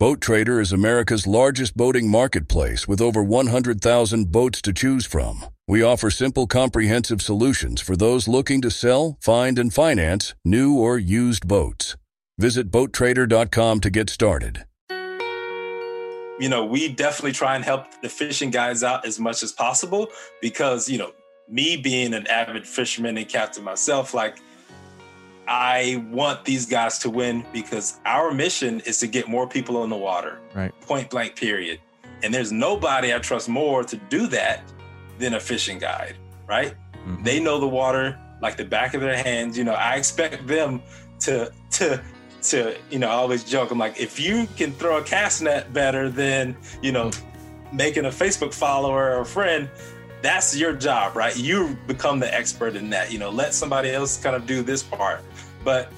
Boat Trader is America's largest boating marketplace with over 100,000 boats to choose from. We offer simple, comprehensive solutions for those looking to sell, find, and finance new or used boats. Visit BoatTrader.com to get started. You know, we definitely try and help the fishing guys out as much as possible because, you know, me being an avid fisherman and captain myself, like I want these guys to win because our mission is to get more people in the water. Right. Point blank, period. And there's nobody I trust more to do that than a fishing guide, right? Mm-hmm. They know the water like the back of their hands. You know, I expect them to to to, you know, I always joke, I'm like, if you can throw a cast net better than, you know, making a Facebook follower or a friend, that's your job, right? You become the expert in that. You know, let somebody else kind of do this part. But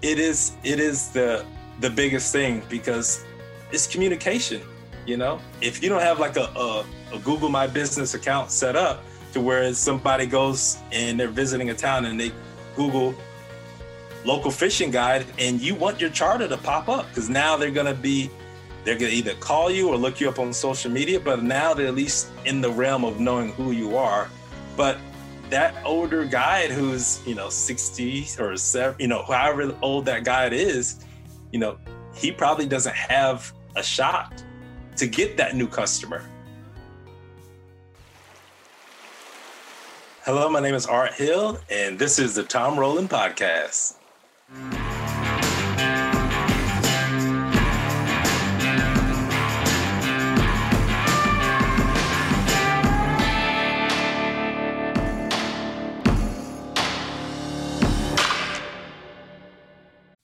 it is it is the the biggest thing because it's communication. You know, if you don't have like a, a, a Google My Business account set up to where somebody goes and they're visiting a town and they Google local fishing guide and you want your charter to pop up because now they're going to be they're going to either call you or look you up on social media but now they're at least in the realm of knowing who you are but that older guide who's you know 60 or 7 you know however old that guide is you know he probably doesn't have a shot to get that new customer. Hello my name is art hill and this is the tom rowland podcast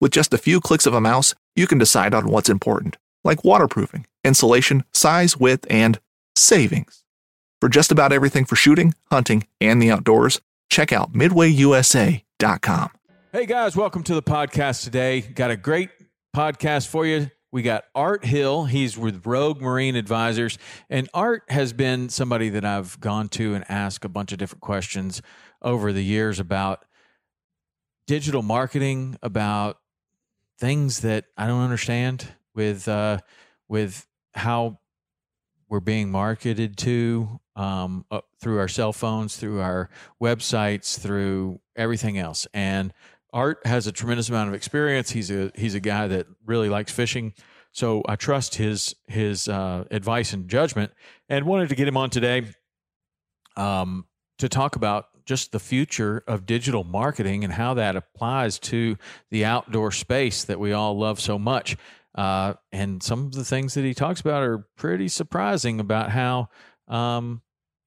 With just a few clicks of a mouse, you can decide on what's important, like waterproofing, insulation, size, width, and savings. For just about everything for shooting, hunting, and the outdoors, check out midwayusa.com. Hey guys, welcome to the podcast today. Got a great podcast for you. We got Art Hill. He's with Rogue Marine Advisors. And Art has been somebody that I've gone to and asked a bunch of different questions over the years about digital marketing, about things that I don't understand with uh, with how we're being marketed to um, uh, through our cell phones, through our websites, through everything else. And Art has a tremendous amount of experience. He's a he's a guy that really likes fishing, so I trust his his uh, advice and judgment. And wanted to get him on today um, to talk about just the future of digital marketing and how that applies to the outdoor space that we all love so much. Uh, and some of the things that he talks about are pretty surprising about how um,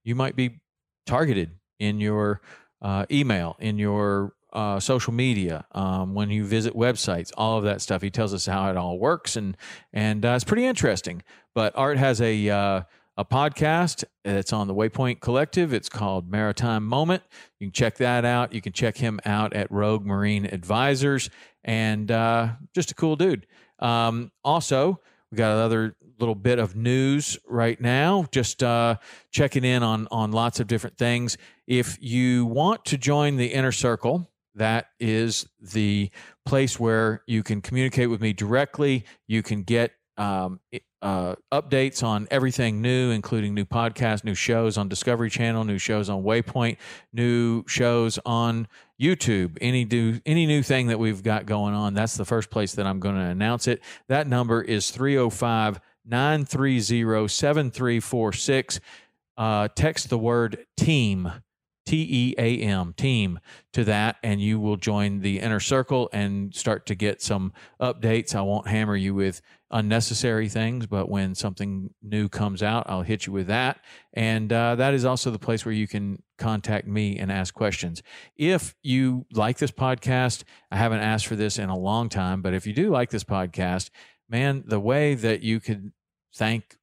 you might be targeted in your uh, email, in your uh, social media, um, when you visit websites, all of that stuff. He tells us how it all works, and and uh, it's pretty interesting. But Art has a uh, a podcast. that's on the Waypoint Collective. It's called Maritime Moment. You can check that out. You can check him out at Rogue Marine Advisors, and uh, just a cool dude. Um, also, we got another little bit of news right now. Just uh, checking in on on lots of different things. If you want to join the inner circle, that is the place where you can communicate with me directly. You can get um, uh, updates on everything new, including new podcasts, new shows on Discovery Channel, new shows on Waypoint, new shows on YouTube. Any new any new thing that we've got going on, that's the first place that I'm going to announce it. That number is 305 930 7346. Uh, text the word team T E A M, team, to that, and you will join the inner circle and start to get some updates. I won't hammer you with unnecessary things, but when something new comes out, I'll hit you with that. And uh, that is also the place where you can contact me and ask questions. If you like this podcast, I haven't asked for this in a long time, but if you do like this podcast, man, the way that you could thank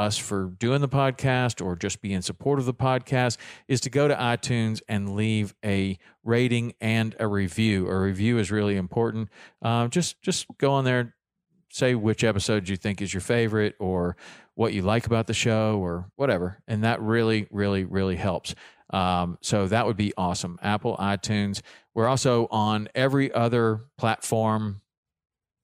us for doing the podcast or just be in support of the podcast is to go to iTunes and leave a rating and a review. A review is really important. Uh, just just go on there, say which episode you think is your favorite or what you like about the show or whatever, and that really really really helps. Um, so that would be awesome. Apple, iTunes. We're also on every other platform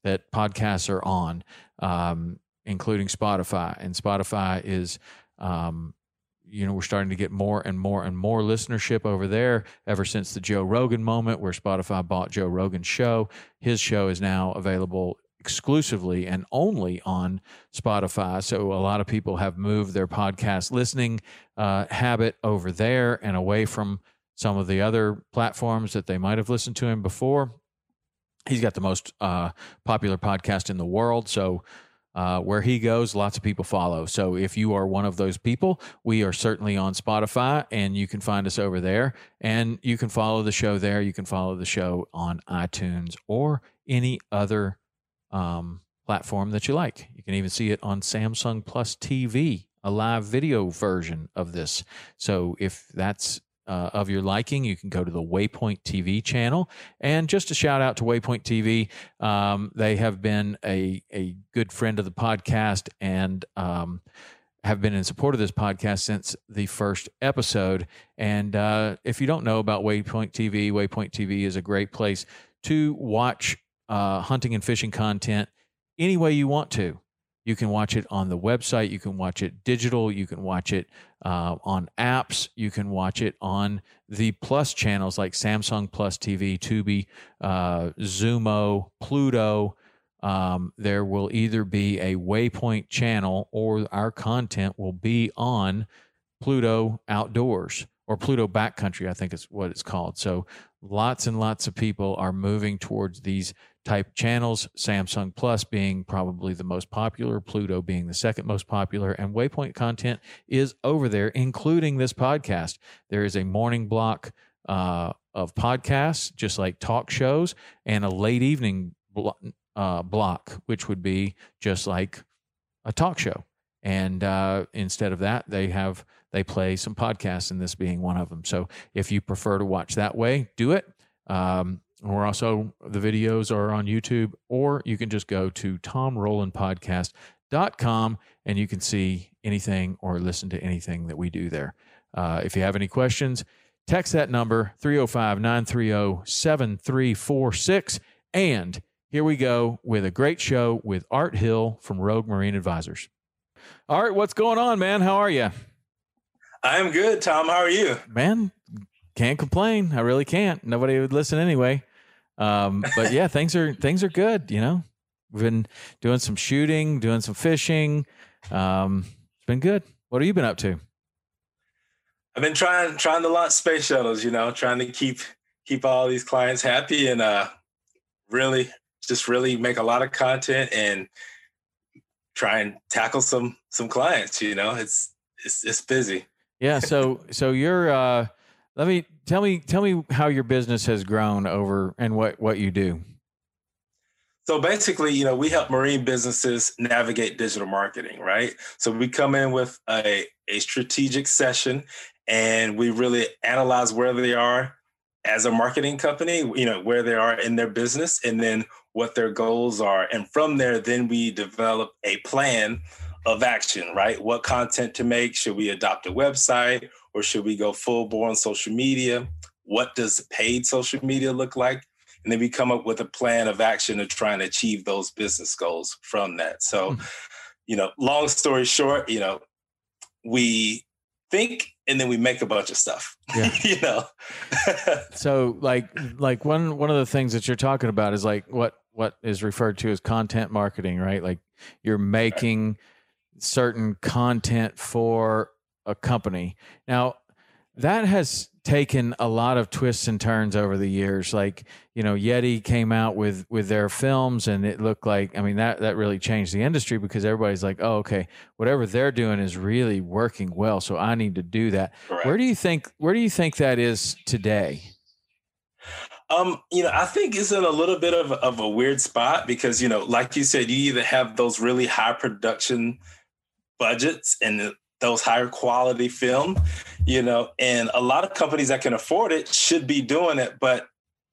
that podcasts are on. Um, including Spotify. And Spotify is, um, you know, we're starting to get more and more and more listenership over there ever since the Joe Rogan moment where Spotify bought Joe Rogan's show. His show is now available exclusively and only on Spotify. So a lot of people have moved their podcast listening uh, habit over there and away from some of the other platforms that they might have listened to him before. He's got the most uh, popular podcast in the world. So uh, where he goes, lots of people follow. So if you are one of those people, we are certainly on Spotify and you can find us over there. And you can follow the show there. You can follow the show on iTunes or any other um, platform that you like. You can even see it on Samsung Plus TV, a live video version of this. So if that's uh, of your liking, you can go to the Waypoint TV channel. And just a shout out to Waypoint TV. Um, they have been a, a good friend of the podcast and um, have been in support of this podcast since the first episode. And uh, if you don't know about Waypoint TV, Waypoint TV is a great place to watch uh, hunting and fishing content any way you want to. You can watch it on the website. You can watch it digital. You can watch it uh, on apps. You can watch it on the Plus channels like Samsung Plus TV, Tubi, uh, Xumo, Pluto. Um, there will either be a Waypoint channel or our content will be on Pluto Outdoors or Pluto Backcountry, I think is what it's called. So lots and lots of people are moving towards these type channels, Samsung Plus being probably the most popular, Pluto being the second most popular, and Waypoint content is over there, including this podcast. There is a morning block uh, of podcasts, just like talk shows, and a late evening blo- uh, block, which would be just like a talk show. And uh, instead of that, they have they play some podcasts, and this being one of them. So if you prefer to watch that way, do it. Um, we're also, the videos are on YouTube, or you can just go to tomrowlandpodcast.com and you can see anything or listen to anything that we do there. Uh, if you have any questions, text that number 305 930 7346. And here we go with a great show with Art Hill from Rogue Marine Advisors. Art, what's going on, man? How are you? I'm good, Tom. How are you? Man, can't complain. I really can't. Nobody would listen anyway. Um, but yeah, things are things are good. You know, we've been doing some shooting, doing some fishing. Um, it's been good. What have you been up to? I've been trying trying to launch space shuttles. You know, trying to keep keep all these clients happy and uh, really just really make a lot of content and try and tackle some some clients. You know, it's it's it's busy. Yeah. So so you're uh Let me tell me tell me how your business has grown over and what what you do. So basically, you know, we help marine businesses navigate digital marketing, right? So we come in with a, a strategic session and we really analyze where they are as a marketing company, you know, where they are in their business and then what their goals are. And from there, then we develop a plan of action, right? What content to make? Should we adopt a website or should we go full bore on social media? What does paid social media look like? and then we come up with a plan of action to try and achieve those business goals from that. So, mm-hmm. you know, long story short, you know, we think and then we make a bunch of stuff. Yeah. you know. so like like one one of the things that you're talking about is like what what is referred to as content marketing, right? Like you're making certain content for a company. Now, that has taken a lot of twists and turns over the years. Like, you know, Yeti came out with with their films and it looked like I mean that that really changed the industry because everybody's like, "Oh, okay, whatever they're doing is really working well, so I need to do that." Correct. Where do you think where do you think that is today? Um, you know, I think it's in a little bit of, of a weird spot because, you know, like you said, you either have those really high production budgets and those higher quality film, you know, and a lot of companies that can afford it should be doing it, but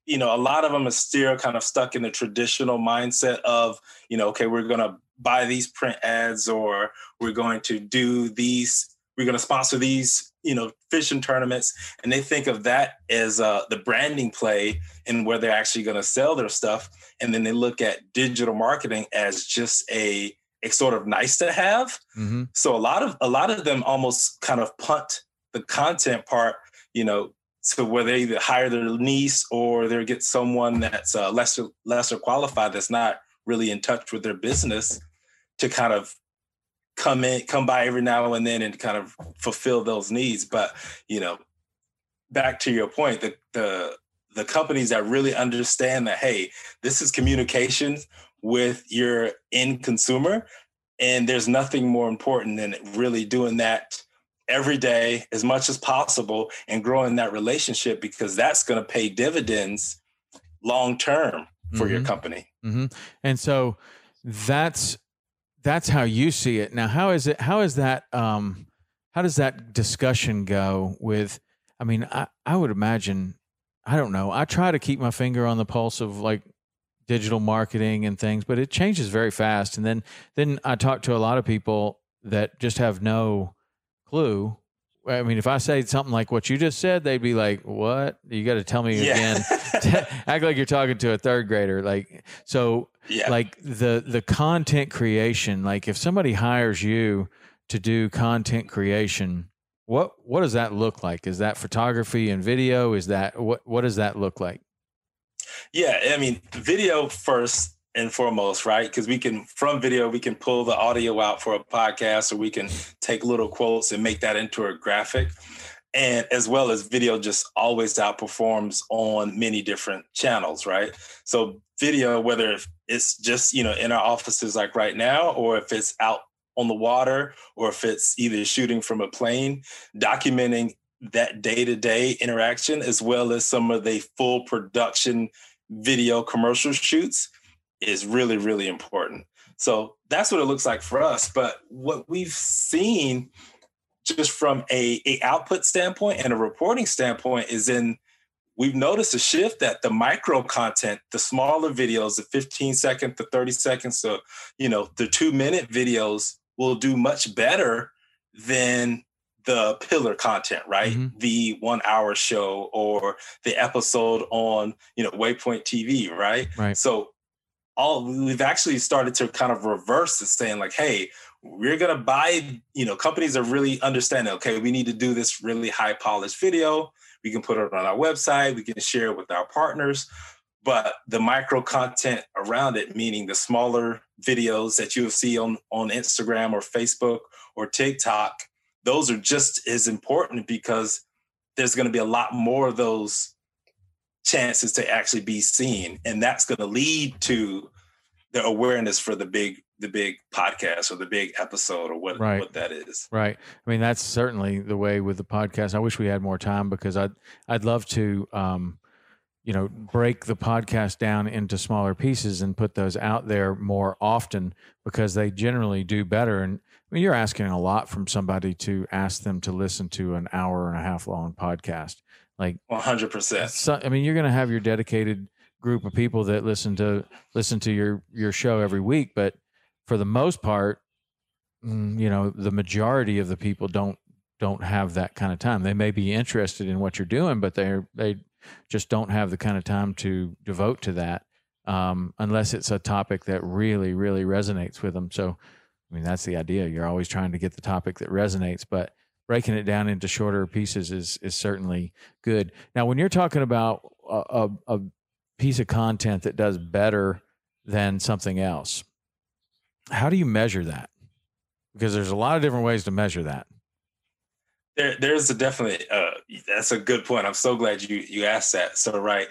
you know, a lot of them are still kind of stuck in the traditional mindset of, you know, okay, we're going to buy these print ads or we're going to do these, we're going to sponsor these, you know, fishing tournaments. And they think of that as uh, the branding play and where they're actually going to sell their stuff. And then they look at digital marketing as just a it's sort of nice to have. Mm-hmm. So a lot of a lot of them almost kind of punt the content part, you know, to where they either hire their niece or they get someone that's uh, lesser lesser qualified that's not really in touch with their business to kind of come in come by every now and then and kind of fulfill those needs but you know back to your point the the the companies that really understand that hey this is communications with your end consumer. And there's nothing more important than really doing that every day as much as possible and growing that relationship because that's going to pay dividends long term for mm-hmm. your company. Mm-hmm. And so that's that's how you see it. Now, how is it? How is that? Um, how does that discussion go with? I mean, I, I would imagine. I don't know. I try to keep my finger on the pulse of like digital marketing and things, but it changes very fast. And then then I talk to a lot of people that just have no clue. I mean, if I say something like what you just said, they'd be like, "What? You got to tell me yeah. again." Act like you're talking to a third grader. Like so, yeah. like the the content creation. Like if somebody hires you to do content creation, what what does that look like? Is that photography and video? Is that what what does that look like? Yeah, I mean, video first and foremost, right? Because we can, from video, we can pull the audio out for a podcast or we can take little quotes and make that into a graphic. And as well as video just always outperforms on many different channels, right? So, video, whether it's just, you know, in our offices like right now, or if it's out on the water, or if it's either shooting from a plane, documenting that day to day interaction, as well as some of the full production video commercial shoots, is really, really important. So that's what it looks like for us. But what we've seen just from a, a output standpoint and a reporting standpoint is in we've noticed a shift that the micro content, the smaller videos, the 15 second to 30 seconds, so you know, the two minute videos will do much better than the pillar content, right? Mm-hmm. The one hour show or the episode on, you know, Waypoint TV, right? Right. So all we've actually started to kind of reverse it, saying like, hey, we're gonna buy, you know, companies are really understanding, okay, we need to do this really high polished video. We can put it on our website, we can share it with our partners. But the micro content around it, meaning the smaller videos that you'll see on, on Instagram or Facebook or TikTok, those are just as important because there's going to be a lot more of those chances to actually be seen and that's going to lead to the awareness for the big the big podcast or the big episode or what Right. what that is. Right. I mean, that's certainly the way with the podcast. I wish we had more time because I'd I'd love to, um, you know, break the podcast down into smaller pieces and put those out there more often because they generally do better. And I mean, you're asking a lot from somebody to ask them to listen to an hour and a half long podcast. Like, One hundred percent. so, I mean, you're going to have your dedicated group of people that listen to listen to your your show every week, but for the most part, mm, you know, the majority of the people don't don't have that kind of time. They may be interested in what you're doing, but they're they just don't have the kind of time to devote to that um, unless it's a topic that really really resonates with them. So, I mean, that's the idea. You're always trying to get the topic that resonates, but breaking it down into shorter pieces is is certainly good. Now, when you're talking about a, a, a piece of content that does better than something else, how do you measure that? Because there's a lot of different ways to measure that. There, there's a definitely uh, that's a good point. I'm so glad you you asked that. So right,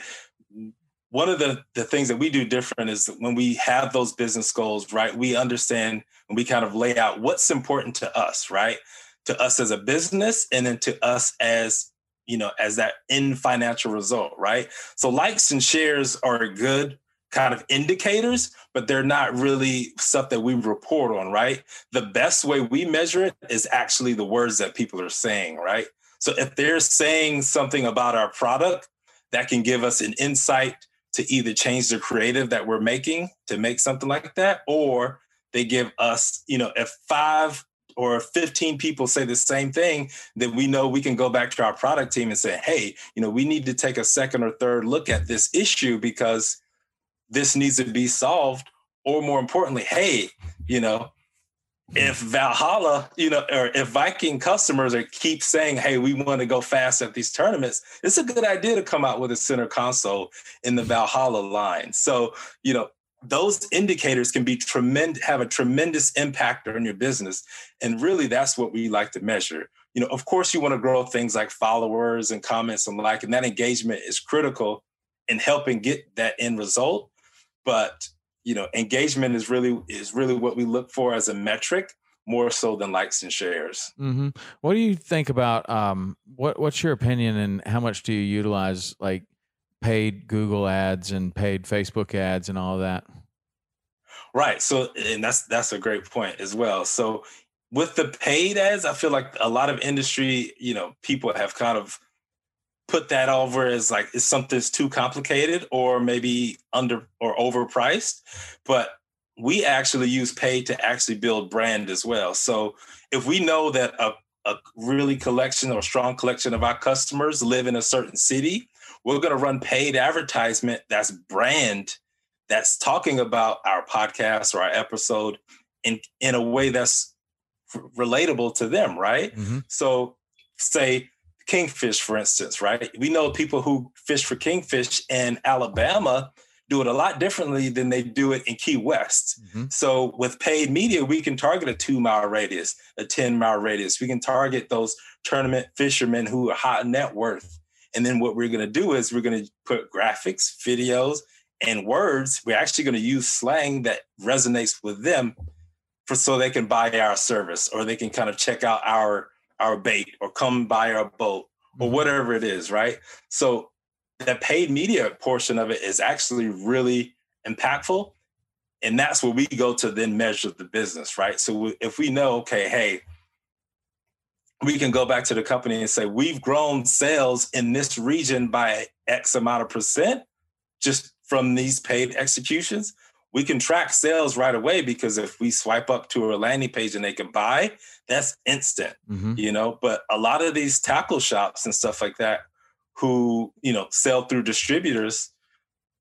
one of the the things that we do different is when we have those business goals, right, we understand and we kind of lay out what's important to us, right, to us as a business, and then to us as you know as that in financial result, right. So likes and shares are good kind of indicators, but they're not really stuff that we report on, right? The best way we measure it is actually the words that people are saying, right? So if they're saying something about our product that can give us an insight to either change the creative that we're making to make something like that, or they give us, you know, if five or 15 people say the same thing, then we know we can go back to our product team and say, hey, you know, we need to take a second or third look at this issue because this needs to be solved or more importantly hey you know if valhalla you know or if viking customers are keep saying hey we want to go fast at these tournaments it's a good idea to come out with a center console in the valhalla line. So you know those indicators can be tremendous have a tremendous impact on your business and really that's what we like to measure. You know of course you want to grow things like followers and comments and like and that engagement is critical in helping get that end result but you know engagement is really is really what we look for as a metric more so than likes and shares hmm What do you think about um, what? What's your opinion, and how much do you utilize like paid Google ads and paid Facebook ads and all that? right so and that's that's a great point as well so with the paid ads i feel like a lot of industry you know people have kind of put that over as like is something's too complicated or maybe under or overpriced but we actually use paid to actually build brand as well so if we know that a, a really collection or strong collection of our customers live in a certain city we're going to run paid advertisement that's brand that's talking about our podcast or our episode in in a way that's relatable to them right Mhm. so say kingfish, for instance, right? We know people who fish for kingfish in Alabama do it a lot differently than they do it in Key West. Mhm. So with paid media, we can target a two mile radius, a 10 mile radius. We can target those tournament fishermen who are high net worth. And then what we're going to do is we're going to put graphics, videos, and words. We're actually going to use slang that resonates with them for so they can buy our service or they can kind of check out our our bait or come buy our boat or Mhm. whatever it is, right? So the paid media portion of it is actually really impactful. And that's where we go to then measure the business, right? So we- if we know, okay, hey, we can go back to the company and say, we've grown sales in this region by X amount of percent just from these paid executions. We can track sales right away because if we swipe up to a landing page and they can buy, that's instant Mhm. you know but a lot of these tackle shops and stuff like that who you know sell through distributors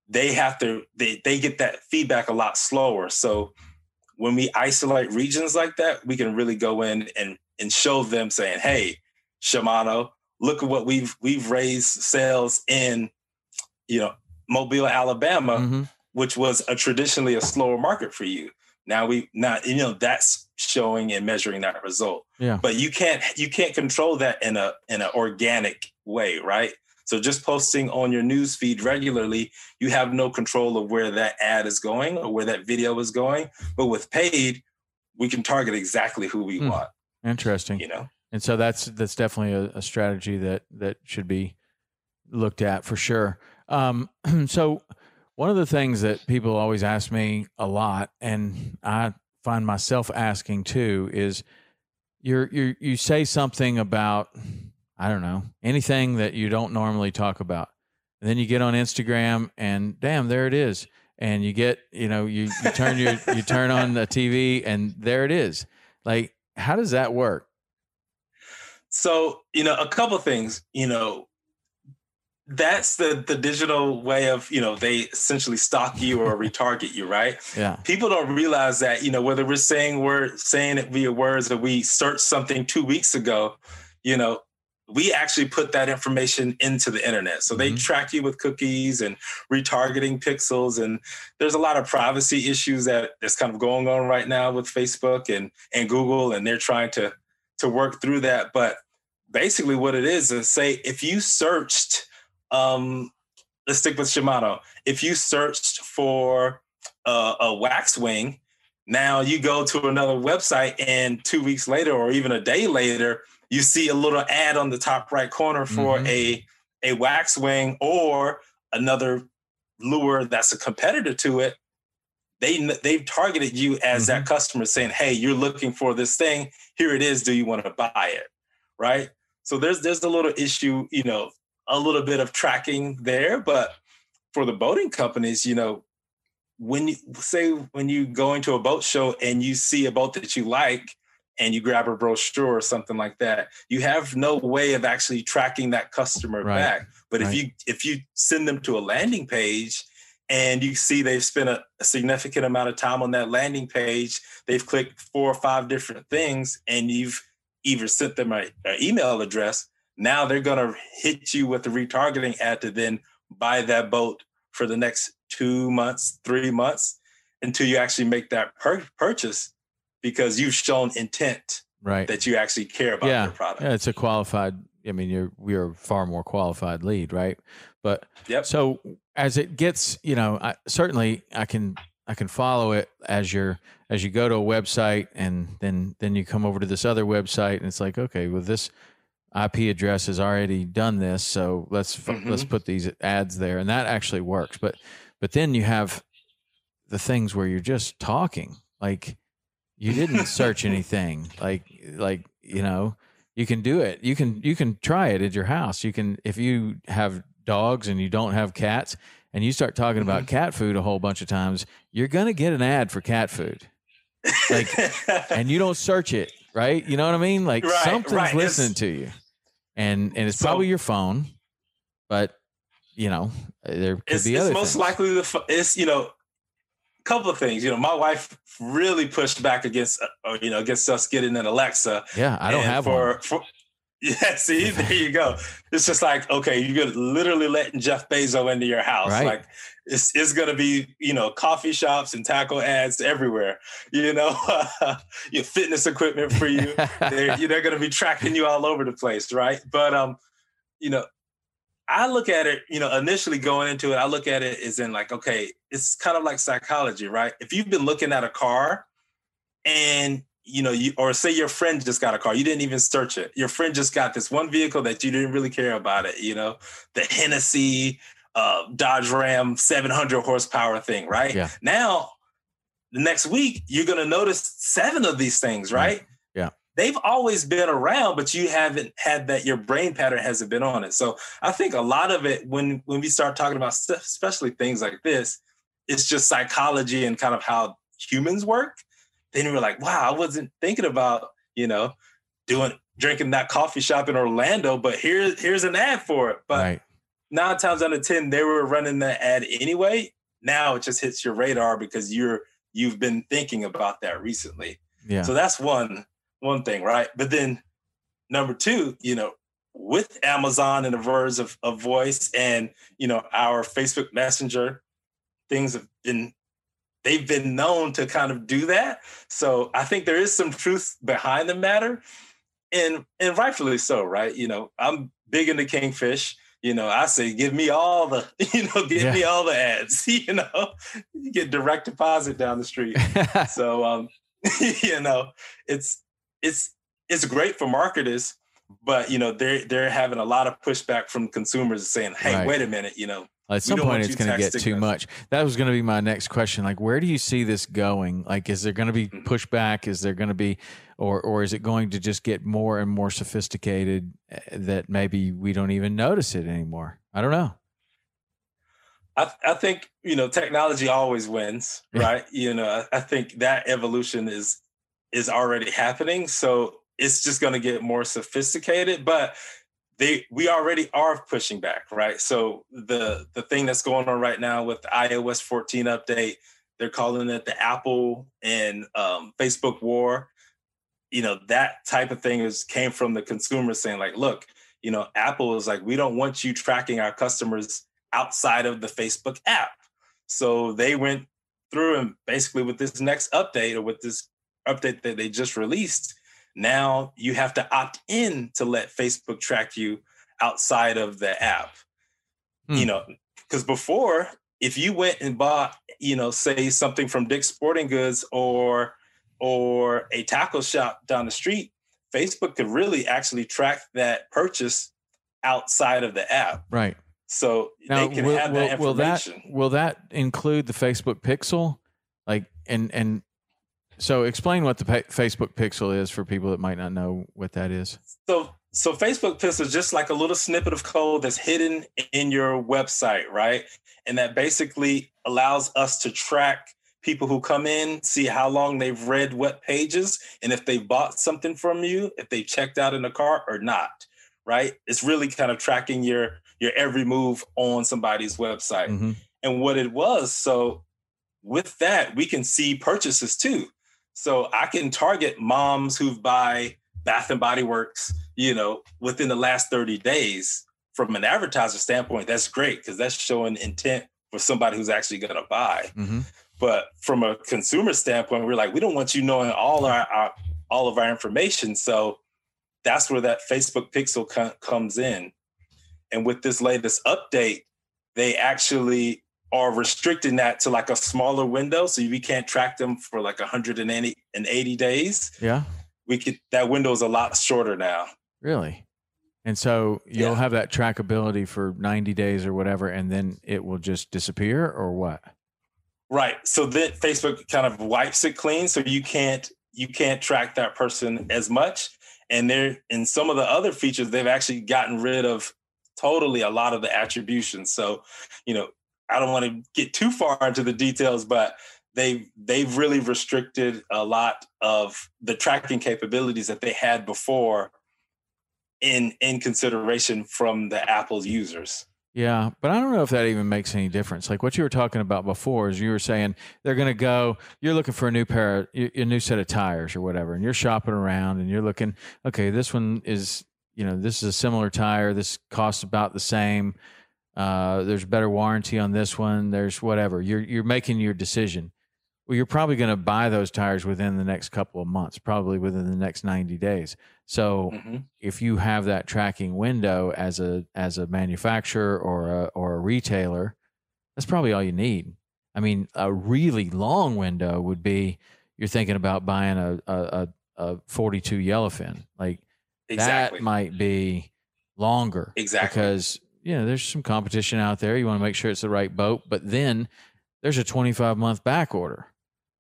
they have to they they get that feedback a lot slower so when we isolate regions like that we can really go in and and show them saying hey Shimano look at what we've we've raised sales in you know Mobile Alabama Mhm. Which was a traditionally a slower market for you now we now you know that's showing and measuring that result Yeah. but you can't you can't control that in a in an organic way right So just posting on your news feed regularly, you have no control of where that ad is going or where that video is going. But with paid, we can target exactly who we hmm. want. Interesting. You know, and so that's that's definitely a, a strategy that that should be looked at for sure. Um, so one of the things that people always ask me a lot, and I find myself asking too, is you're you you say something about I don't know anything that you don't normally talk about, and then you get on Instagram and damn, there it is, and you get you know you you turn your you turn on the TV and there it is. Like, how does that work? So you know, a couple things. You know, that's the the digital way of you know they essentially stalk you or retarget you right? Yeah. People don't realize that you know whether we're saying we're saying it via words or we searched something two weeks ago you know we actually put that information into the internet. So mm-hmm. they track you with cookies and retargeting pixels and there's a lot of privacy issues that that is kind of going on right now with facebook and and google and they're trying to to work through that. But basically what it is is say if you searched um, let's stick with Shimano. If you searched for a, a Waxwing, now you go to another website, and two weeks later, or even a day later, you see a little ad on the top right corner for mm-hmm. a a Waxwing or another lure that's a competitor to it. They they've targeted you as mm-hmm. that customer, saying, "Hey, you're looking for this thing. Here it is. Do you want to buy it?" Right. So there's there's a little issue, you know, a little bit of tracking there. But for the boating companies, you know, when you say when you go into a boat show and you see a boat that you like and you grab a brochure or something like that, you have no way of actually tracking that customer right. back. But right. if you if you send them to a landing page and you see they've spent a, a, significant amount of time on that landing page, they've clicked four or five different things, and you've either sent them an email address now they're going to hit you with the retargeting ad to then buy that boat for the next two months, three months until you actually make that pur- purchase because you've shown intent right that you actually care about yeah. your product. Yeah, it's a qualified. I mean, you're we're a far more qualified lead, right? But yep. So as it gets, you know, I, certainly I can I can follow it as you're as you go to a website and then then you come over to this other website and it's like okay, with this IP address has already done this, so let's mm-hmm. let's put these ads there, and that actually works. But but then you have the things where you're just talking, like you didn't search anything, like like you know you can do it. You can you can try it at your house. You can if you have dogs and you don't have cats, and you start talking mm-hmm. about cat food a whole bunch of times, you're gonna get an ad for cat food. Like, and you don't search it, right? You know what I mean? Like right, something's right. listening it's, to you and and it's so, probably your phone, but you know there could it's, be it's other. most things. likely the it's you know a couple of things. You know, my wife really pushed back against uh, you know against us getting an Alexa. Yeah, I don't have for, one. For, yeah, see, there you go. It's just like, okay, you're literally letting Jeff Bezos into your house. Right. Like it's, it's going to be, you know, coffee shops and tackle ads everywhere, you know, your fitness equipment for you. they're, they're going to be tracking you all over the place. Right. But, um, you know, I look at it, you know, initially going into it, I look at it as in like, okay, it's kind of like psychology, right? If you've been looking at a car and you know, you or say your friend just got a car, you didn't even search it. Your friend just got this one vehicle that you didn't really care about it, you know, the Hennessey uh, Dodge Ram 700 horsepower thing, right? Yeah. Now, the next week, you're going to notice seven of these things, right? Yeah. They've always been around, but you haven't had that. Your brain pattern hasn't been on it. So I think a lot of it, when when we start talking about stuff, especially things like this, it's just psychology and kind of how humans work then we're like, wow, I wasn't thinking about, you know, doing drinking that coffee shop in Orlando, but here's here's an ad for it. But right. nine times out of ten, they were running that ad anyway. Now it just hits your radar because you're you've been thinking about that recently. Yeah. So that's one one thing, right? But then number two, you know, with Amazon and the verse of, of voice and you know our Facebook Messenger, things have been they've been known to kind of do that. So I think there is some truth behind the matter, and and rightfully so, right? You know, I'm big into kingfish. you know, I say, give me all the, you know, give yeah. me all the ads, you know, you get direct deposit down the street. so, um, you know, it's, it's, it's great for marketers, but you know, they're, they're having a lot of pushback from consumers saying, Hey, right. wait a minute, you know, at some point it's going to get too much. That was going to be my next question. Like, where do you see this going? Like, is there going to be mm-hmm. pushback? Is there going to be, or or is it going to just get more and more sophisticated eh, that maybe we don't even notice it anymore? I don't know. I, I think you know technology always wins, right? you know, I think that evolution is is already happening. So it's just going to get more sophisticated. But they we already are pushing back, right? So the the thing that's going on right now with iOS 14 update, they're calling it the Apple and um, Facebook war. You know that type of thing is came from the consumer saying like, look, you know, Apple is like, we don't want you tracking our customers outside of the Facebook app. So they went through and basically with this next update or with this update that they just released, now you have to opt in to let Facebook track you outside of the app. Hmm. You know, because before, if you went and bought, you know, say something from Dick's Sporting Goods or or a tackle shop down the street, Facebook could really actually track that purchase outside of the app. Right. So now, they can will, have that will, information. Will that, will that include the Facebook Pixel? Like, and and so explain what the Facebook Pixel is for people that might not know what that is. So so Facebook Pixel is just like a little snippet of code that's hidden in your website, right? And that basically allows us to track people who come in, see how long they've read what pages, and if they bought something from you, if they checked out in the cart or not, right? It's really kind of tracking your your every move on somebody's website. Mm-hmm. And what it was, so with that, we can see purchases too. So I can target moms who've buy Bath and Body Works, you know, within the last 30 days. From an advertiser standpoint, that's great because that's showing intent for somebody who's actually going to buy. Mm-hmm. But from a consumer standpoint, we're like, we don't want you knowing all our, our all of our information. So that's where that Facebook Pixel co- comes in. And with this latest update, they actually are restricting that to like a smaller window, so we can't track them for like 180 days. Yeah, we could. That window is a lot shorter now. Really, and so you'll yeah. have that trackability for 90 days or whatever, and then it will just disappear, or what? Right. So then Facebook kind of wipes it clean, so you can't you can't track that person as much. And there, in some of the other features, they've actually gotten rid of totally a lot of the attribution. So, you know, I don't want to get too far into the details, but they they've really restricted a lot of the tracking capabilities that they had before in in consideration from the Apple's users. Yeah, but I don't know if that even makes any difference. Like what you were talking about before is you were saying they're going to go. You're looking for a new pair, a new set of tires or whatever, and you're shopping around and you're looking. Okay, this one is you know this is a similar tire. This costs about the same. Uh, there's better warranty on this one. There's whatever. You're you're making your decision. Well, you're probably going to buy those tires within the next couple of months, probably within the next 90 days. So mm-hmm. if you have that tracking window as a as a manufacturer or a or a retailer, that's probably all you need. I mean, a really long window would be you're thinking about buying a a, a 42 yellowfin. Like exactly. that might be longer. Exactly. Because you know, there's some competition out there. You want to make sure it's the right boat, but then there's a 25 month back order.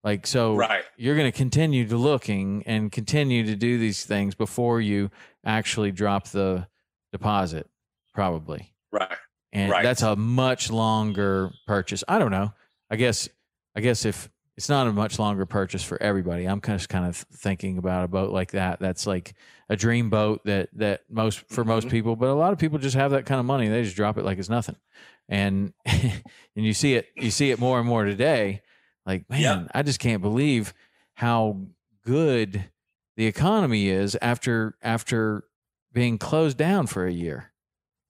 Like so, right. you're going to continue to looking and continue to do these things before you actually drop the deposit, probably. Right. And right. that's a much longer purchase. I don't know. I guess. I guess if it's not a much longer purchase for everybody. I'm kind of kind of thinking about a boat like that. That's like a dream boat that that most for most mm-hmm. people, but a lot of people just have that kind of money. They just drop it like it's nothing, and and you see it you see it more and more today. Like man, yep. I just can't believe how good the economy is after after being closed down for a year.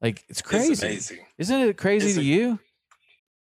Like it's crazy. It's Isn't it crazy it's to a, you?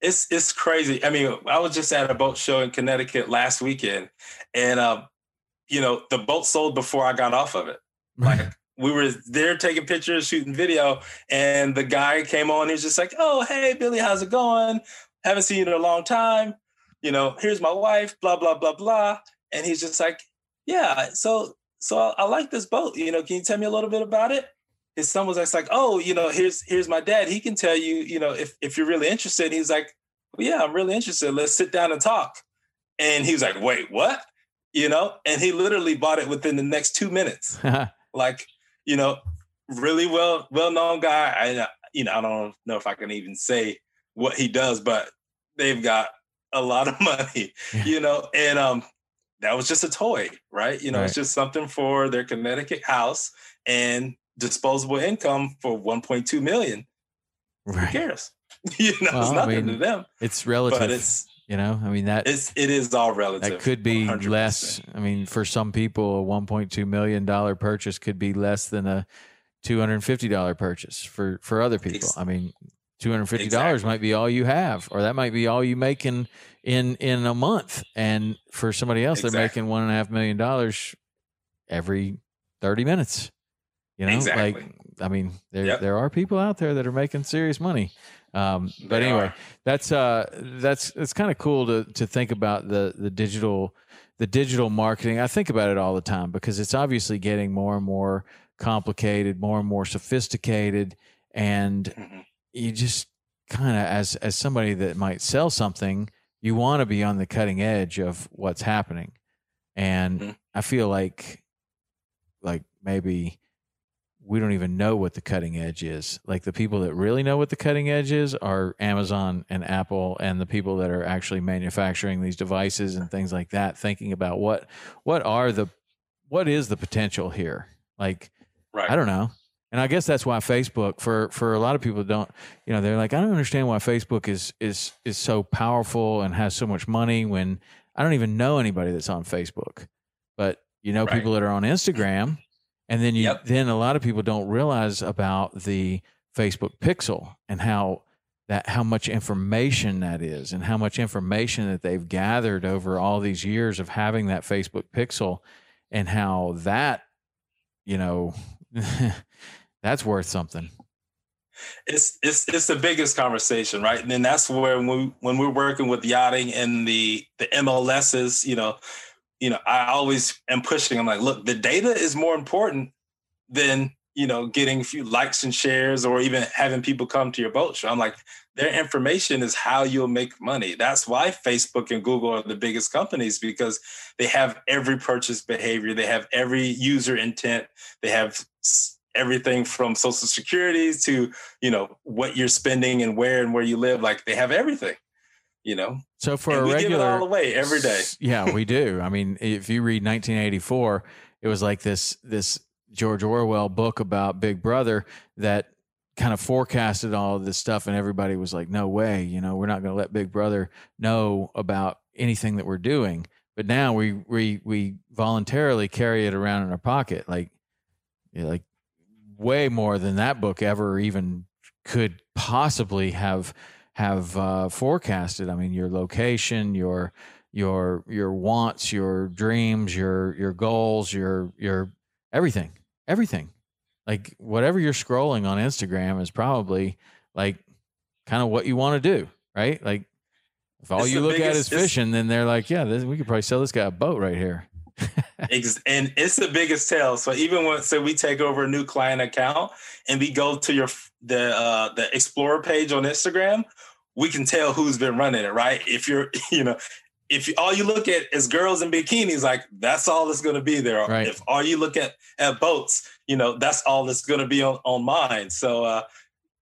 It's it's crazy. I mean, I was just at a boat show in Connecticut last weekend, and um, you know, the boat sold before I got off of it. Like we were there taking pictures, shooting video, and the guy came on. He was just like, "Oh, hey, Billy, how's it going? Haven't seen you in a long time. You know, here's my wife. Blah blah blah blah." And he's just like, "Yeah, so so I, I like this boat. You know, can you tell me a little bit about it?" His son was like, "Oh, you know, here's here's my dad. He can tell you. You know, if if you're really interested." He's like, well, "Yeah, I'm really interested. Let's sit down and talk." And he was like, "Wait, what?" You know, and he literally bought it within the next two minutes. like you know, really well well known guy. I you know I don't know if I can even say what he does, but they've got a lot of money, you know, and um that was just a toy, right? You know, right. it's just something for their Connecticut house and disposable income for 1.2 million. Right. Who cares? you know, well, it's nothing I mean, to them. It's relative. But it's you know, I mean that it's it is all relative. That could be 100%. less. I mean, for some people, a one point two million dollar purchase could be less than a two hundred and fifty dollar purchase for for other people. I mean, two hundred fifty dollars exactly. might be all you have, or that might be all you make in in in a month. And for somebody else, exactly. they're making one and a half million dollars every thirty minutes. You know, exactly. like I mean, there yep. there are people out there that are making serious money. Um, but anyway, are. that's uh, that's it's kind of cool to to think about the the digital the digital marketing. I think about it all the time because it's obviously getting more and more complicated, more and more sophisticated, and mm-hmm. you just kind of as as somebody that might sell something, you want to be on the cutting edge of what's happening, and mm-hmm. I feel like like maybe we don't even know what the cutting edge is. Like the people that really know what the cutting edge is are Amazon and Apple and the people that are actually manufacturing these devices and things like that, thinking about what what are the what is the potential here? Like right. I don't know. And I guess that's why Facebook for for a lot of people don't, you know, they're like I don't understand why Facebook is is is so powerful and has so much money when I don't even know anybody that's on Facebook. But you know right. people that are on Instagram and then you yep. then a lot of people don't realize about the Facebook Pixel and how that how much information that is and how much information that they've gathered over all these years of having that Facebook Pixel and how that you know that's worth something it's it's it's the biggest conversation, right? And then that's where when we when we're working with yachting and the the MLSs, you know, you know, I always am pushing. I'm like, look, the data is more important than you know getting a few likes and shares or even having people come to your boat show. I'm like, their information is how you'll make money. That's why Facebook and Google are the biggest companies because they have every purchase behavior, they have every user intent, they have everything from social security to you know what you're spending and where and where you live. Like they have everything you know. So for and a we regular, give it all away every day. yeah, we do. I mean, if you read 1984, it was like this this George Orwell book about Big Brother that kind of forecasted all of this stuff, and everybody was like, "No way, you know, we're not going to let Big Brother know about anything that we're doing." But now we we we voluntarily carry it around in our pocket, like like way more than that book ever even could possibly have have uh, forecasted. I mean, your location, your your your wants, your dreams, your your goals, your your everything, everything. Like whatever you're scrolling on Instagram is probably like kind of what you want to do, right? Like if all it's you look biggest, at is fishing, then they're like, yeah, this, we could probably sell this guy a boat right here. and it's the biggest tell. So even when say we take over a new client account and we go to your the uh, the Explorer page on Instagram, we can tell who's been running it, right? If you're, you know, if you, all you look at is girls in bikinis, like that's all that's going to be there. Right. If all you look at at boats, you know, that's all that's going to be on, on mine. So, uh,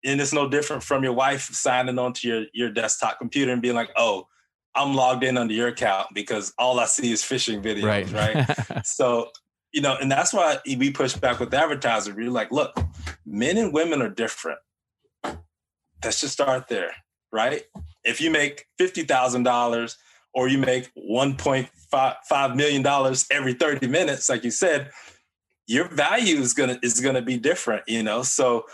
and it's no different from your wife signing onto your your desktop computer and being like, "Oh, I'm logged in under your account because all I see is fishing videos." Right. Right. so, you know, and that's why we push back with advertisers. We're like, "Look, men and women are different. Let's just start there, right? If you make fifty thousand dollars." or you make 1.5 million dollars every 30 minutes like you said your value is gonna is gonna be different you know so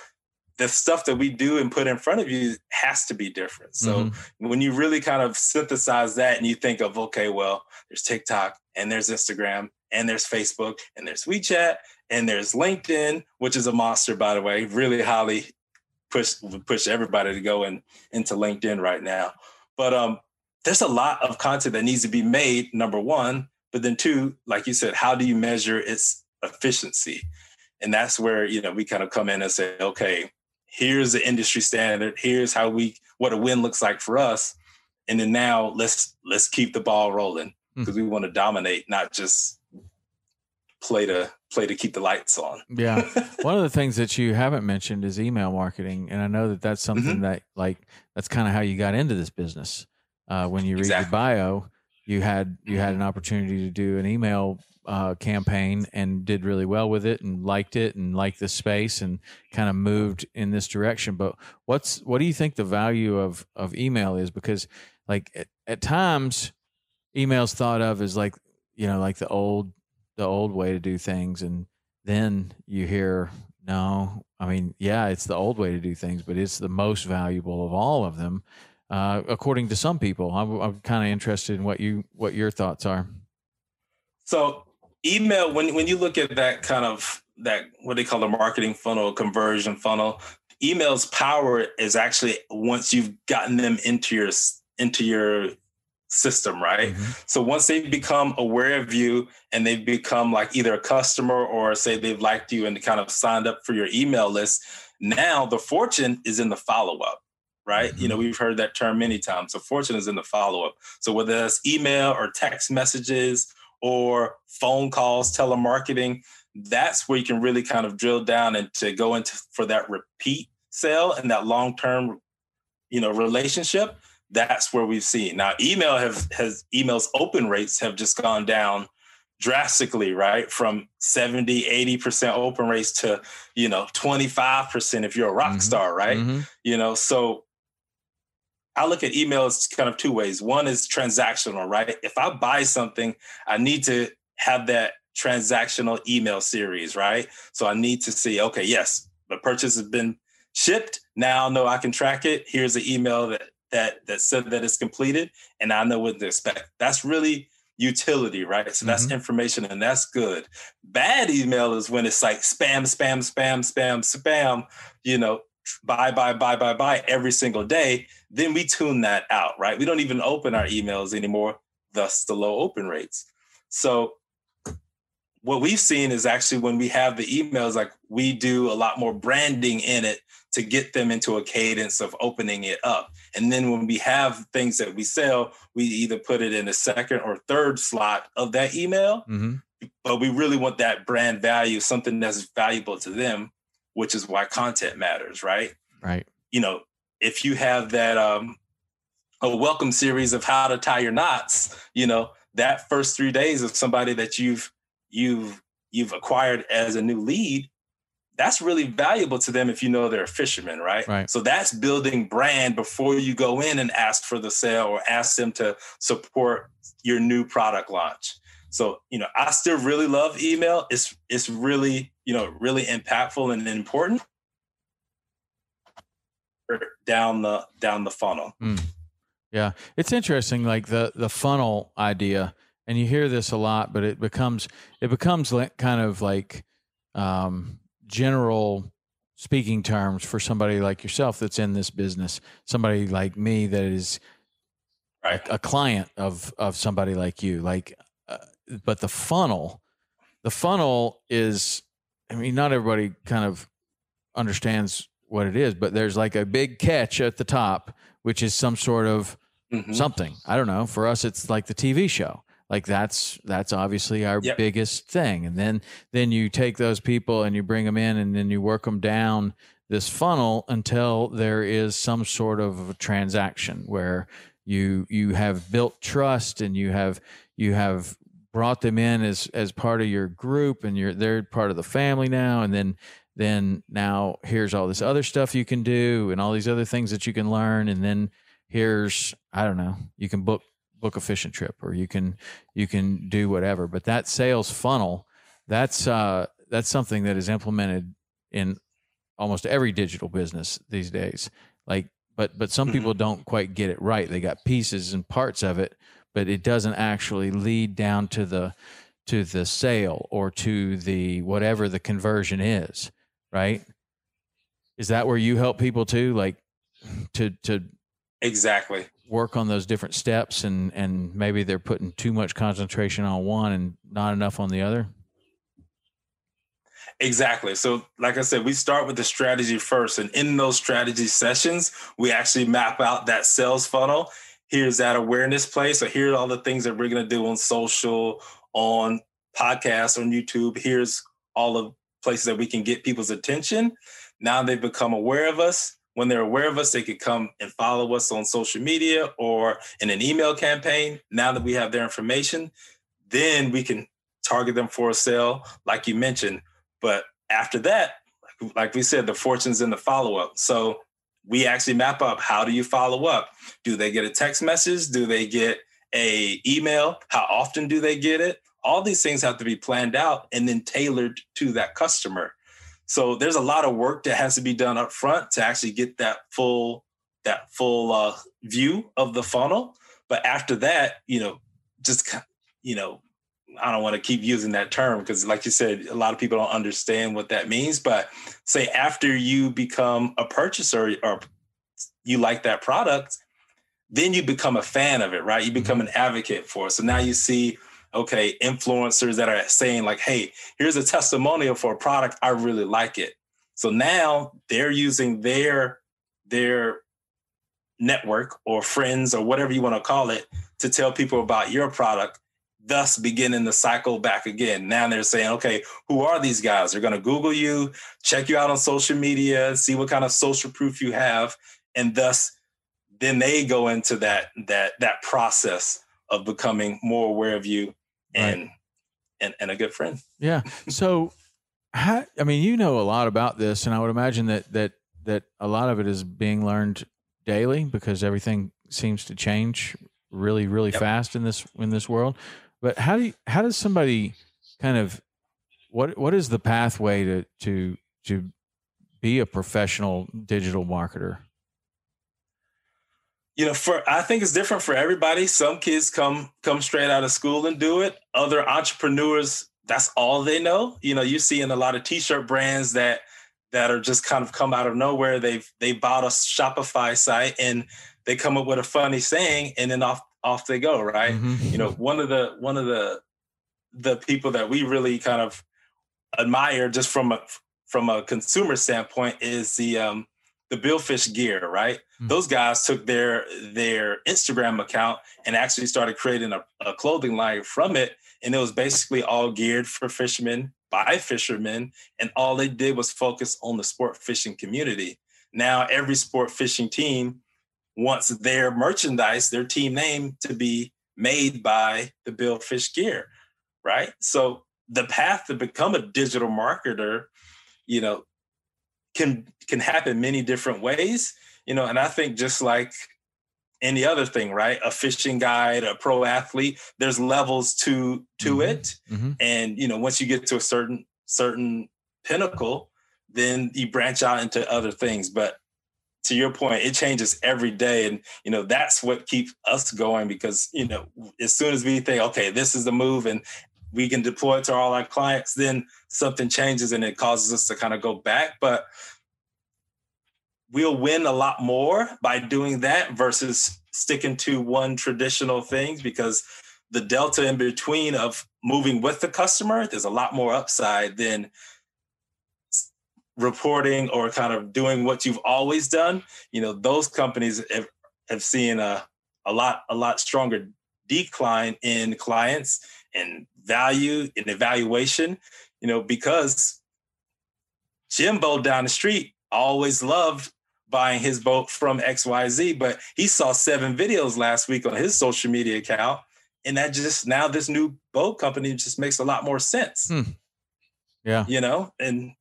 the stuff that we do and put in front of you has to be different so mm-hmm. when you really kind of synthesize that and you think of okay well there's tiktok and there's instagram and there's facebook and there's wechat and there's linkedin which is a monster by the way really highly push push everybody to go in, into linkedin right now but um there's a lot of content that needs to be made, number one. But then two, like you said, how do you measure its efficiency? And that's where, you know, we kind of come in and say, okay, here's the industry standard. Here's how we what a win looks like for us. And then now let's let's keep the ball rolling because mm-hmm. we want to dominate, not just play to play to keep the lights on. yeah. One of the things that you haven't mentioned is email marketing, and I know that that's something mm-hmm. that like that's kind of how you got into this business uh, when you read exactly. your bio, you had you had an opportunity to do an email uh, campaign and did really well with it and liked it and liked the space and kind of moved in this direction. But what's what do you think the value of of email is? Because like at, at times, emails thought of as like you know like the old the old way to do things, and then you hear no. I mean, yeah, it's the old way to do things, but it's the most valuable of all of them uh, according to some people. I'm, I'm kind of interested in what you what your thoughts are. So email when when you look at that kind of that what they call a marketing funnel, conversion funnel, email's power is actually once you've gotten them into your into your system, right? Mm-hmm. So once they become aware of you and they've become like either a customer or say they've liked you and kind of signed up for your email list, now the fortune is in the follow up right? Mm-hmm. You know, mm-hmm. we've heard that term many times. So fortune is in the follow up. So whether that's email or text messages or phone calls, telemarketing, that's where you can really kind of drill down and to go into for that repeat sale and that long term, you know, relationship. That's where we've seen now. Email have has emails open rates have just gone down drastically, right? From 70, 80% open rates to, you know, 25% if you're a rock mm-hmm. star, right? Mm-hmm. You know, so I look at emails kind of two ways. One is transactional, right? If I buy something, I need to have that transactional email series, right? So I need to see, okay, yes, the purchase has been shipped. Now I know I can track it. Here's the email that that that said that it's completed, and I know what to expect. That's really utility, right? So that's mm-hmm. information and that's good. Bad email is when it's like spam, spam, spam, spam, spam, you know, buy, buy, buy, buy, buy every single day, then we tune that out, right? We don't even open our emails anymore, thus the low open rates. So what we've seen is actually when we have the emails, like we do a lot more branding in it to get them into a cadence of opening it up. And then when we have things that we sell, we either put it in the second or third slot of that email. Mm-hmm. But we really want that brand value, something that's valuable to them which is why content matters, right? Right. You know, if you have that um a welcome series of how to tie your knots, you know, that first 3 days of somebody that you've you've you've acquired as a new lead, that's really valuable to them if you know they're a fisherman, right? right? So that's building brand before you go in and ask for the sale or ask them to support your new product launch. So, you know, I still really love email. It's it's really, you know, really impactful and important down the down the funnel. Mm. Yeah. It's interesting like the the funnel idea and you hear this a lot but it becomes it becomes like kind of like um general speaking terms for somebody like yourself that's in this business, somebody like me that is right. a, a client of of somebody like you. Like but the funnel, the funnel is, I mean, not everybody kind of understands what it is, but there's like a big catch at the top, which is some sort of mm-hmm. something. I don't know. For us, it's like the TV show. Like that's that's obviously our yep. biggest thing. And then then you take those people and you bring them in, and then you work them down this funnel until there is some sort of transaction where you you have built trust and you have you have brought them in as as part of your group and you're they're part of the family now and then then now here's all this other stuff you can do and all these other things that you can learn and then here's i don't know you can book book a fishing trip or you can you can do whatever. But that sales funnel that's uh that's something that is implemented in almost every digital business these days. Like but but some mm-hmm. people don't quite get it right. They got pieces and parts of it but it doesn't actually lead down to the to the sale or to the whatever the conversion is right? Is that where you help people too? Like to to exactly work on those different steps and and maybe they're putting too much concentration on one and not enough on the other Exactly. So, like I said, we start with the strategy first. And in those strategy sessions, we actually map out that sales funnel here's that awareness place So here are all the things that we're going to do on social, on podcasts, on YouTube. Here's all the places that we can get people's attention. Now they've become aware of us. When they're aware of us, they could come and follow us on social media or in an email campaign. Now that we have their information, then we can target them for a sale, like you mentioned. But after that, like we said, the fortune's in the follow up. So we actually map up how do you follow up do they get a text message do they get a email how often do they get it all these things have to be planned out and then tailored to that customer so there's a lot of work that has to be done up front to actually get that full that full uh, view of the funnel but after that you know just you know I don't want to keep using that term because, like you said, a lot of people don't understand what that means. But say after you become a purchaser or you like that product, then you become a fan of it, right? You become mm-hmm. an advocate for it. So now you see, okay, influencers that are saying, like, hey, here's a testimonial for a product. I really like it. So now they're using their their network or friends or whatever you want to call it to tell people about your product thus beginning the cycle back again. Now they're saying, okay, who are these guys? They're going to Google you, check you out on social media, see what kind of social proof you have, and thus then they go into that that that process of becoming more aware of you and right. and, and a good friend. Yeah. So how, I mean, you know a lot about this, and I would imagine that that that a lot of it is being learned daily because everything seems to change really really yep. fast in this in this world but how do you, how does somebody kind of what what is the pathway to to to be a professional digital marketer? You know, for I think it's different for everybody. Some kids come come straight out of school and do it. Other entrepreneurs, that's all they know. You know, you see in a lot of t-shirt brands that that are just kind of come out of nowhere. They've they bought a Shopify site and they come up with a funny saying, and then off off they go, right? Mm-hmm. You know, one of the one of the the people that we really kind of admire just from a from a consumer standpoint is the um the Billfish gear, right? Mm-hmm. Those guys took their their Instagram account and actually started creating a, a clothing line from it. And it was basically all geared for fishermen by fishermen. And all they did was focus on the sport fishing community. Now every sport fishing team wants their merchandise, their team name to be made by the Billfish gear, right? So the path to become a digital marketer, you know, can can happen many different ways, you know, and I think just like any other thing, right? A fishing guide, a pro athlete, there's levels to to mm-hmm. it. Mm-hmm. And you know, once you get to a certain certain pinnacle, then you branch out into other things. But to your point, it changes every day. And, you know, that's what keeps us going because, you know, as soon as we think, okay, this is the move and we can deploy it to all our clients, then something changes and it causes us to kind of go back. But we'll win a lot more by doing that versus sticking to one traditional things because the delta in between of moving with the customer, there's a lot more upside than reporting or kind of doing what you've always done, you know, those companies have, have seen a, a lot, a lot stronger decline in clients and value and evaluation, you know, because Jimbo down the street always loved buying his boat from XYZ, but he saw seven videos last week on his social media account. And that just now this new boat company just makes a lot more sense. Hmm. Yeah. You know, and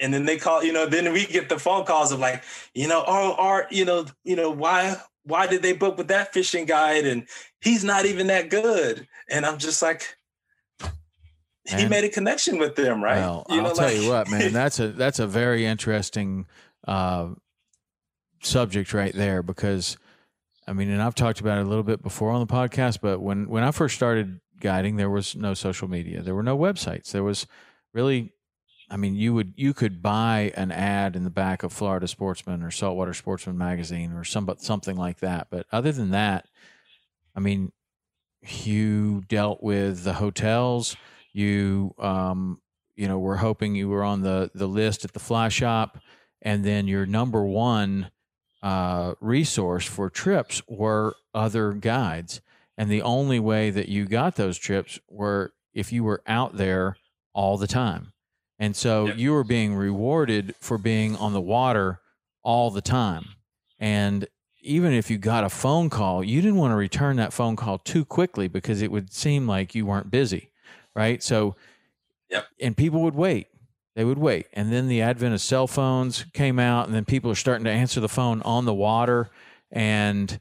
and then they call, you know, then we get the phone calls of like, you know, oh, Art, you know, you know, why why did they book with that fishing guide? And he's not even that good. And I'm just like, man. he made a connection with them, right? Well, you know, I'll tell you what, man, that's a that's a very interesting uh, subject right there because I mean, and I've talked about it a little bit before on the podcast, but when when I first started guiding, there was no social media, there were no websites, there was really I mean, you would you could buy an ad in the back of Florida Sportsman or Saltwater Sportsman magazine or some something like that. But other than that, I mean, you dealt with the hotels. You um, you know, were hoping you were on the the list at the fly shop, and then your number one uh, resource for trips were other guides. And the only way that you got those trips were if you were out there all the time. And so yep. you were being rewarded for being on the water all the time. And even if you got a phone call, you didn't want to return that phone call too quickly because it would seem like you weren't busy. Right. So, yep. and people would wait. They would wait. And then the advent of cell phones came out, and then people are starting to answer the phone on the water. And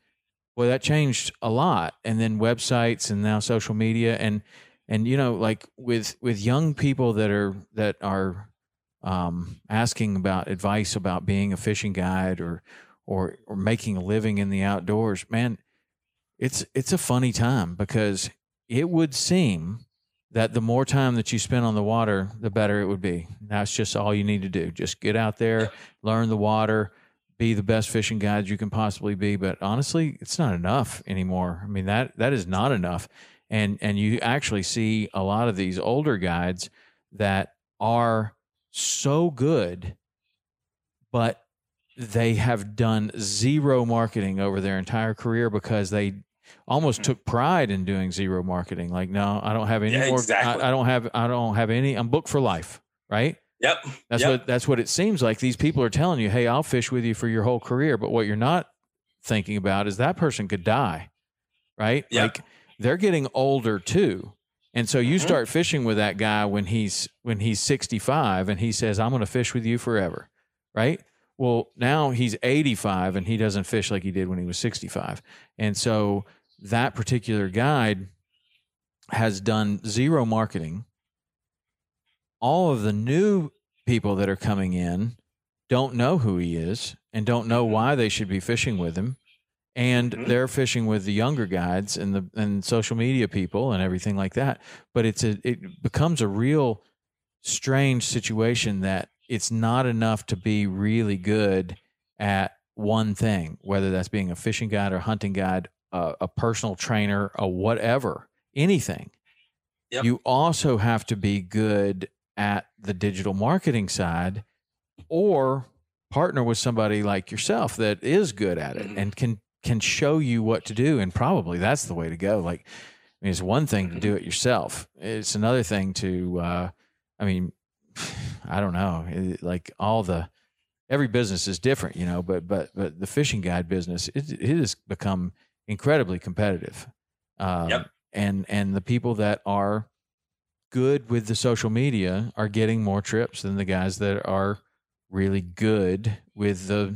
well, that changed a lot. And then websites and now social media. And and you know like with with young people that are that are um, asking about advice about being a fishing guide or or or making a living in the outdoors man it's it's a funny time because it would seem that the more time that you spend on the water the better it would be. That's just all you need to do. Just get out there learn the water be the best fishing guide you can possibly be. But honestly it's not enough anymore. I mean that that is not enough. And and you actually see a lot of these older guides that are so good but they have done zero marketing over their entire career because they almost took pride in doing zero marketing like no i don't have any yeah, more exactly. I, I, don't have i don't have any i'm booked for life right yep that's yep. what that's what it seems like these people are telling you hey i'll fish with you for your whole career but what you're not thinking about is that person could die right yep. like they're getting older too. And so you mm-hmm. start fishing with that guy when he's when he's 65 and he says I'm going to fish with you forever, right? Well, now he's 85 and he doesn't fish like he did when he was 65. And so that particular guide has done zero marketing. All of the new people that are coming in don't know who he is and don't know mm-hmm. why they should be fishing with him and mm-hmm. they're fishing with the younger guides and the and social media people and everything like that but it's a it becomes a real strange situation that it's not enough to be really good at one thing whether that's being a fishing guide or hunting guide uh, a personal trainer a whatever anything yep. you also have to be good at the digital marketing side or partner with somebody like yourself that is good at it mm-hmm. and can can show you what to do and probably that's the way to go like I mean, it's one thing to do it yourself it's another thing to uh, i mean i don't know it, like all the every business is different you know but but but the fishing guide business it, it has become incredibly competitive um, yep. and and the people that are good with the social media are getting more trips than the guys that are really good with the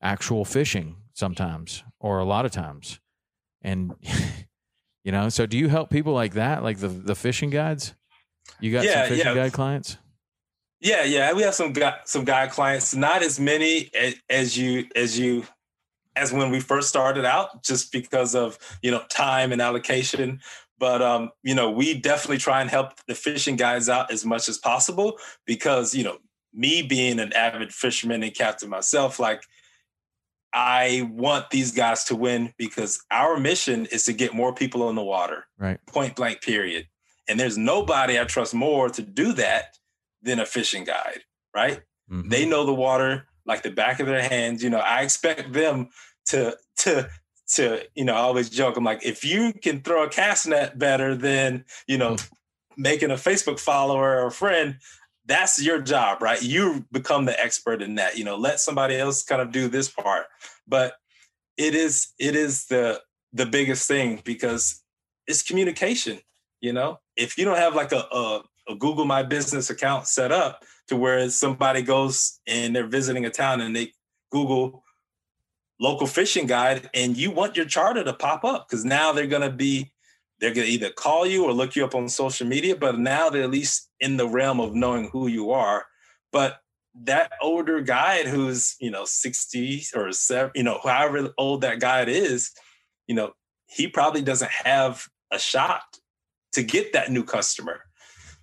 actual fishing sometimes or a lot of times. And you know, so do you help people like that, like the the fishing guides? You got yeah, some fishing yeah. guide clients? Yeah, yeah, we have some guy, some guide clients. Not as many as you as you as when we first started out, just because of you know time and allocation. But um, you know, we definitely try and help the fishing guys out as much as possible because you know, me being an avid fisherman and captain myself, like I want these guys to win because our mission is to get more people on the water. Right. Point blank, period. And there's nobody I trust more to do that than a fishing guide. Right. Mm-hmm. They know the water like the back of their hands. You know, I expect them to to to you know I always joke. I'm like, if you can throw a cast net better than you know mm-hmm. making a Facebook follower or a friend, that's your job, right? You become the expert in that. You know, let somebody else kind of do this part. But it is it is the the biggest thing because it's communication. You know, if you don't have like a, a, a Google My Business account set up to where somebody goes and they're visiting a town and they Google local fishing guide and you want your charter to pop up because now they're going to be they're going to either call you or look you up on social media but now they're at least in the realm of knowing who you are. But that older guide who's you know 60 or 7 you know however old that guide is you know he probably doesn't have a shot to get that new customer.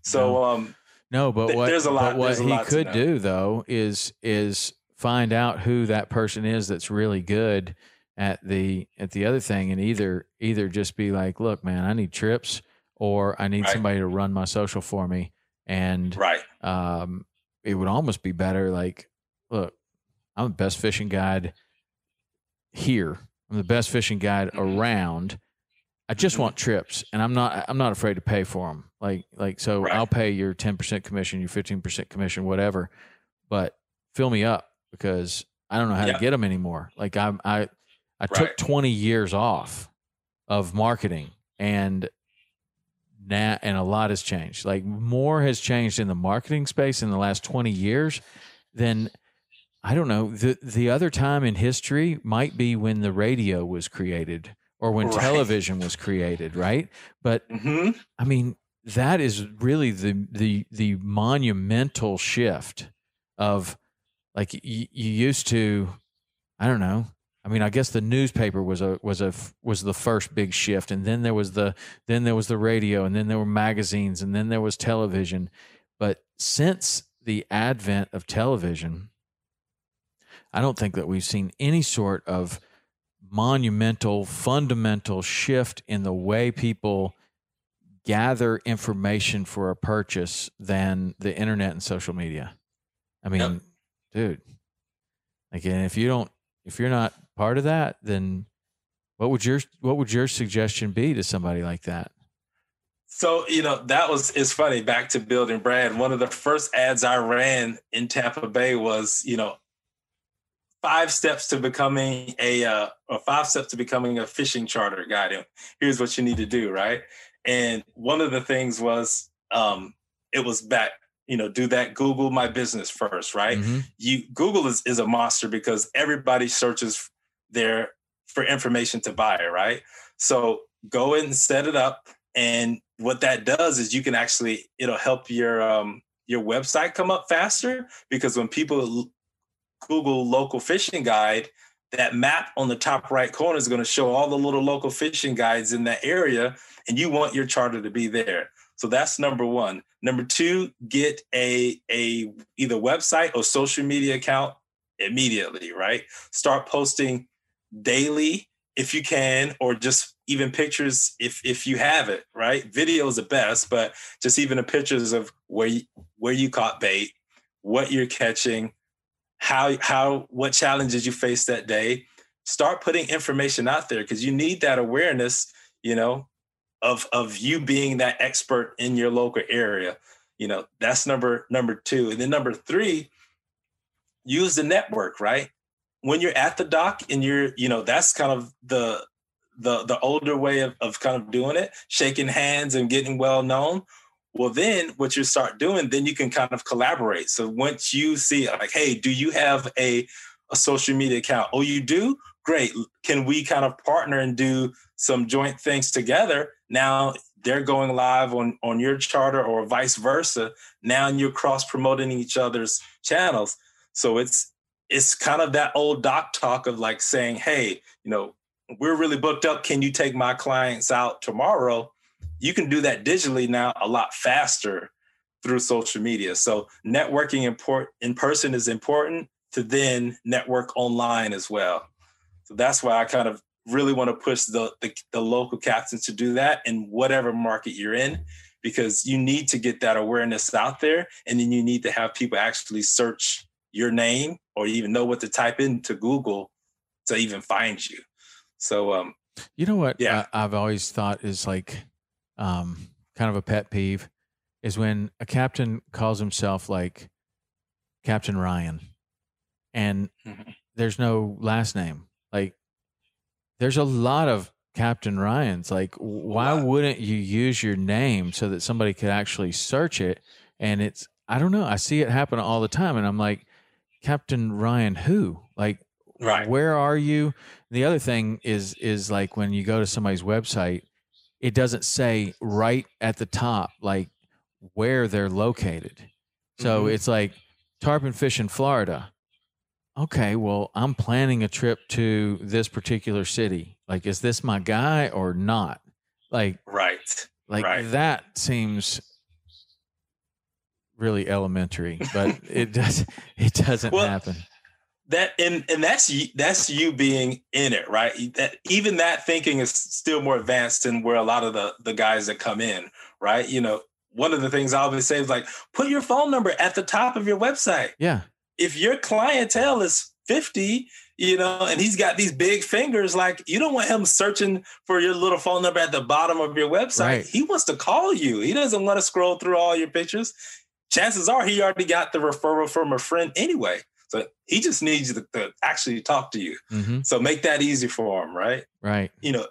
So um no but th- what, there's a lot but what he could do though is is find out who that person is that's really good at the at the other thing and either either just be like look man i need trips or i need right. somebody to run my social for me and right um it would almost be better like look i'm the best fishing guide here i'm the best fishing guide mm-hmm. around i just mm-hmm. want trips and i'm not i'm not afraid to pay for them like like so right. i'll pay your 10% commission your 15% commission whatever but fill me up because I don't know how yeah. to get them anymore. Like I'm, I I right. took 20 years off of marketing and now and a lot has changed. Like more has changed in the marketing space in the last 20 years than I don't know. The the other time in history might be when the radio was created or when right. television was created, right? But mm-hmm. I mean, that is really the the the monumental shift of like you, you used to i don't know. I mean i guess the newspaper was a was a was the first big shift and then there was the then there was the radio and then there were magazines and then there was television. But since the advent of television i don't think that we've seen any sort of monumental fundamental shift in the way people gather information for a purchase than the internet and social media. I mean yep dude. Again, if you don't, if you're not part of that, then what would your what would your suggestion be to somebody like that? So you know that was it's funny. Back to building brand. One of the first ads I ran in Tampa Bay was you know five steps to becoming a uh, or five steps to becoming a fishing charter guide. Here's what you need to do, right? And one of the things was um, it was back you know do that google my business first right? Mm-hmm. you google is, is a monster because everybody searches there for information to buy right? So go and set it up and what that does is you can actually it'll help your um your website come up faster because when people google local fishing guide that map on the top right corner is going to show all the little local fishing guides in that area and you want your charter to be there so that's number one. Number two, get a a either website or social media account immediately, right? Start posting daily if you can, or just even pictures if if you have it, right? Video is the best, but just even the pictures of where you, where you caught bait, what you're catching, how how what challenges you faced that day. Start putting information out there because you need that awareness, you know, of of you being that expert in your local area you know that's number number two. And then number three use the network right? When you're at the dock and you're you know that's kind of the the the older way of, of kind of doing it shaking hands and getting well known. Well then what you start doing then you can kind of collaborate. So once you see like hey do you have a a social media account? Oh you do great. Can we kind of partner and do some joint things together? Now they're going live on on your charter or vice versa. Now you're cross promoting each other's channels. So it's it's kind of that old dock talk of like saying hey you know we're really booked up. Can you take my clients out tomorrow? You can do that digitally now a lot faster through social media. So networking import in person is important to then network online as well so that's why i kind of really want to push the, the, the local captains to do that in whatever market you're in because you need to get that awareness out there and then you need to have people actually search your name or even know what to type into Google to even find you. So, um, you know what? Yeah. I, I've always thought is like, um, kind of a pet peeve is when a captain calls himself like Captain Ryan and Mhm. there's no last name. Like, there's a lot of Captain Ryan's. Like, why wouldn't you use your name so that somebody could actually search it? And it's, I don't know. I see it happen all the time. And I'm like, Captain Ryan, who? Like, right. where are you? The other thing is, is like when you go to somebody's website, it doesn't say right at the top, like where they're located. So Mhm. it's like tarpon fish in Florida. Okay, well, I'm planning a trip to this particular city. Like, is this my guy or not? Like, Right. like Right. that seems really elementary, but it does it doesn't Well, happen. that and and that's you, that's you being in it right that even that thinking is still more advanced than where a lot of the the guys that come in right you know one of the things i always say is like put your phone number at the top of your website Yeah. If your clientele is 50 you know and he's got these big fingers like you don't want him searching for your little phone number at the bottom of your website. Right. he wants to call you. He doesn't want to scroll through all your pictures. Chances are he already got the referral from a friend anyway. So he just needs to, to actually talk to you. Hmm so make that easy for him right? Right. you know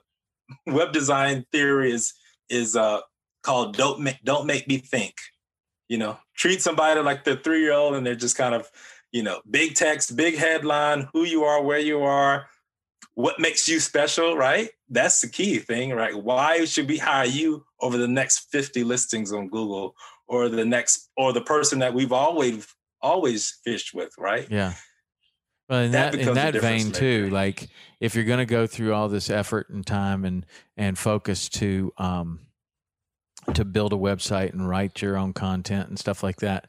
web design theory is is uh called don't make don't make me think. You know treat somebody like the three year old and they're just kind of you know big text big headline who you are where you are what makes you special right? That's the key thing right? Why should we hire you over the next 50 listings on google or the next or the person that we've always always fished with right? Yeah. Well, in That that, in that vein too, like if you're going to go through all this effort and time and and focus to um to build a website and write your own content and stuff like that,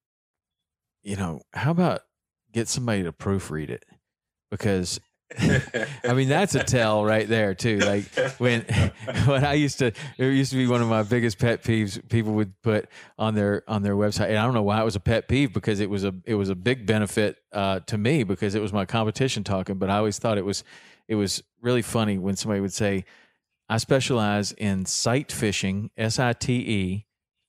you know, how about get somebody to proofread it? Because I mean, that's a tell right there too. Like when when I used to, it used to be one of my biggest pet peeves. People would put on their on their website, and I don't know why it was a pet peeve because it was a it was a big benefit uh, to me because it was my competition talking. But I always thought it was it was really funny when somebody would say, "I specialize in sight fishing, S I T E."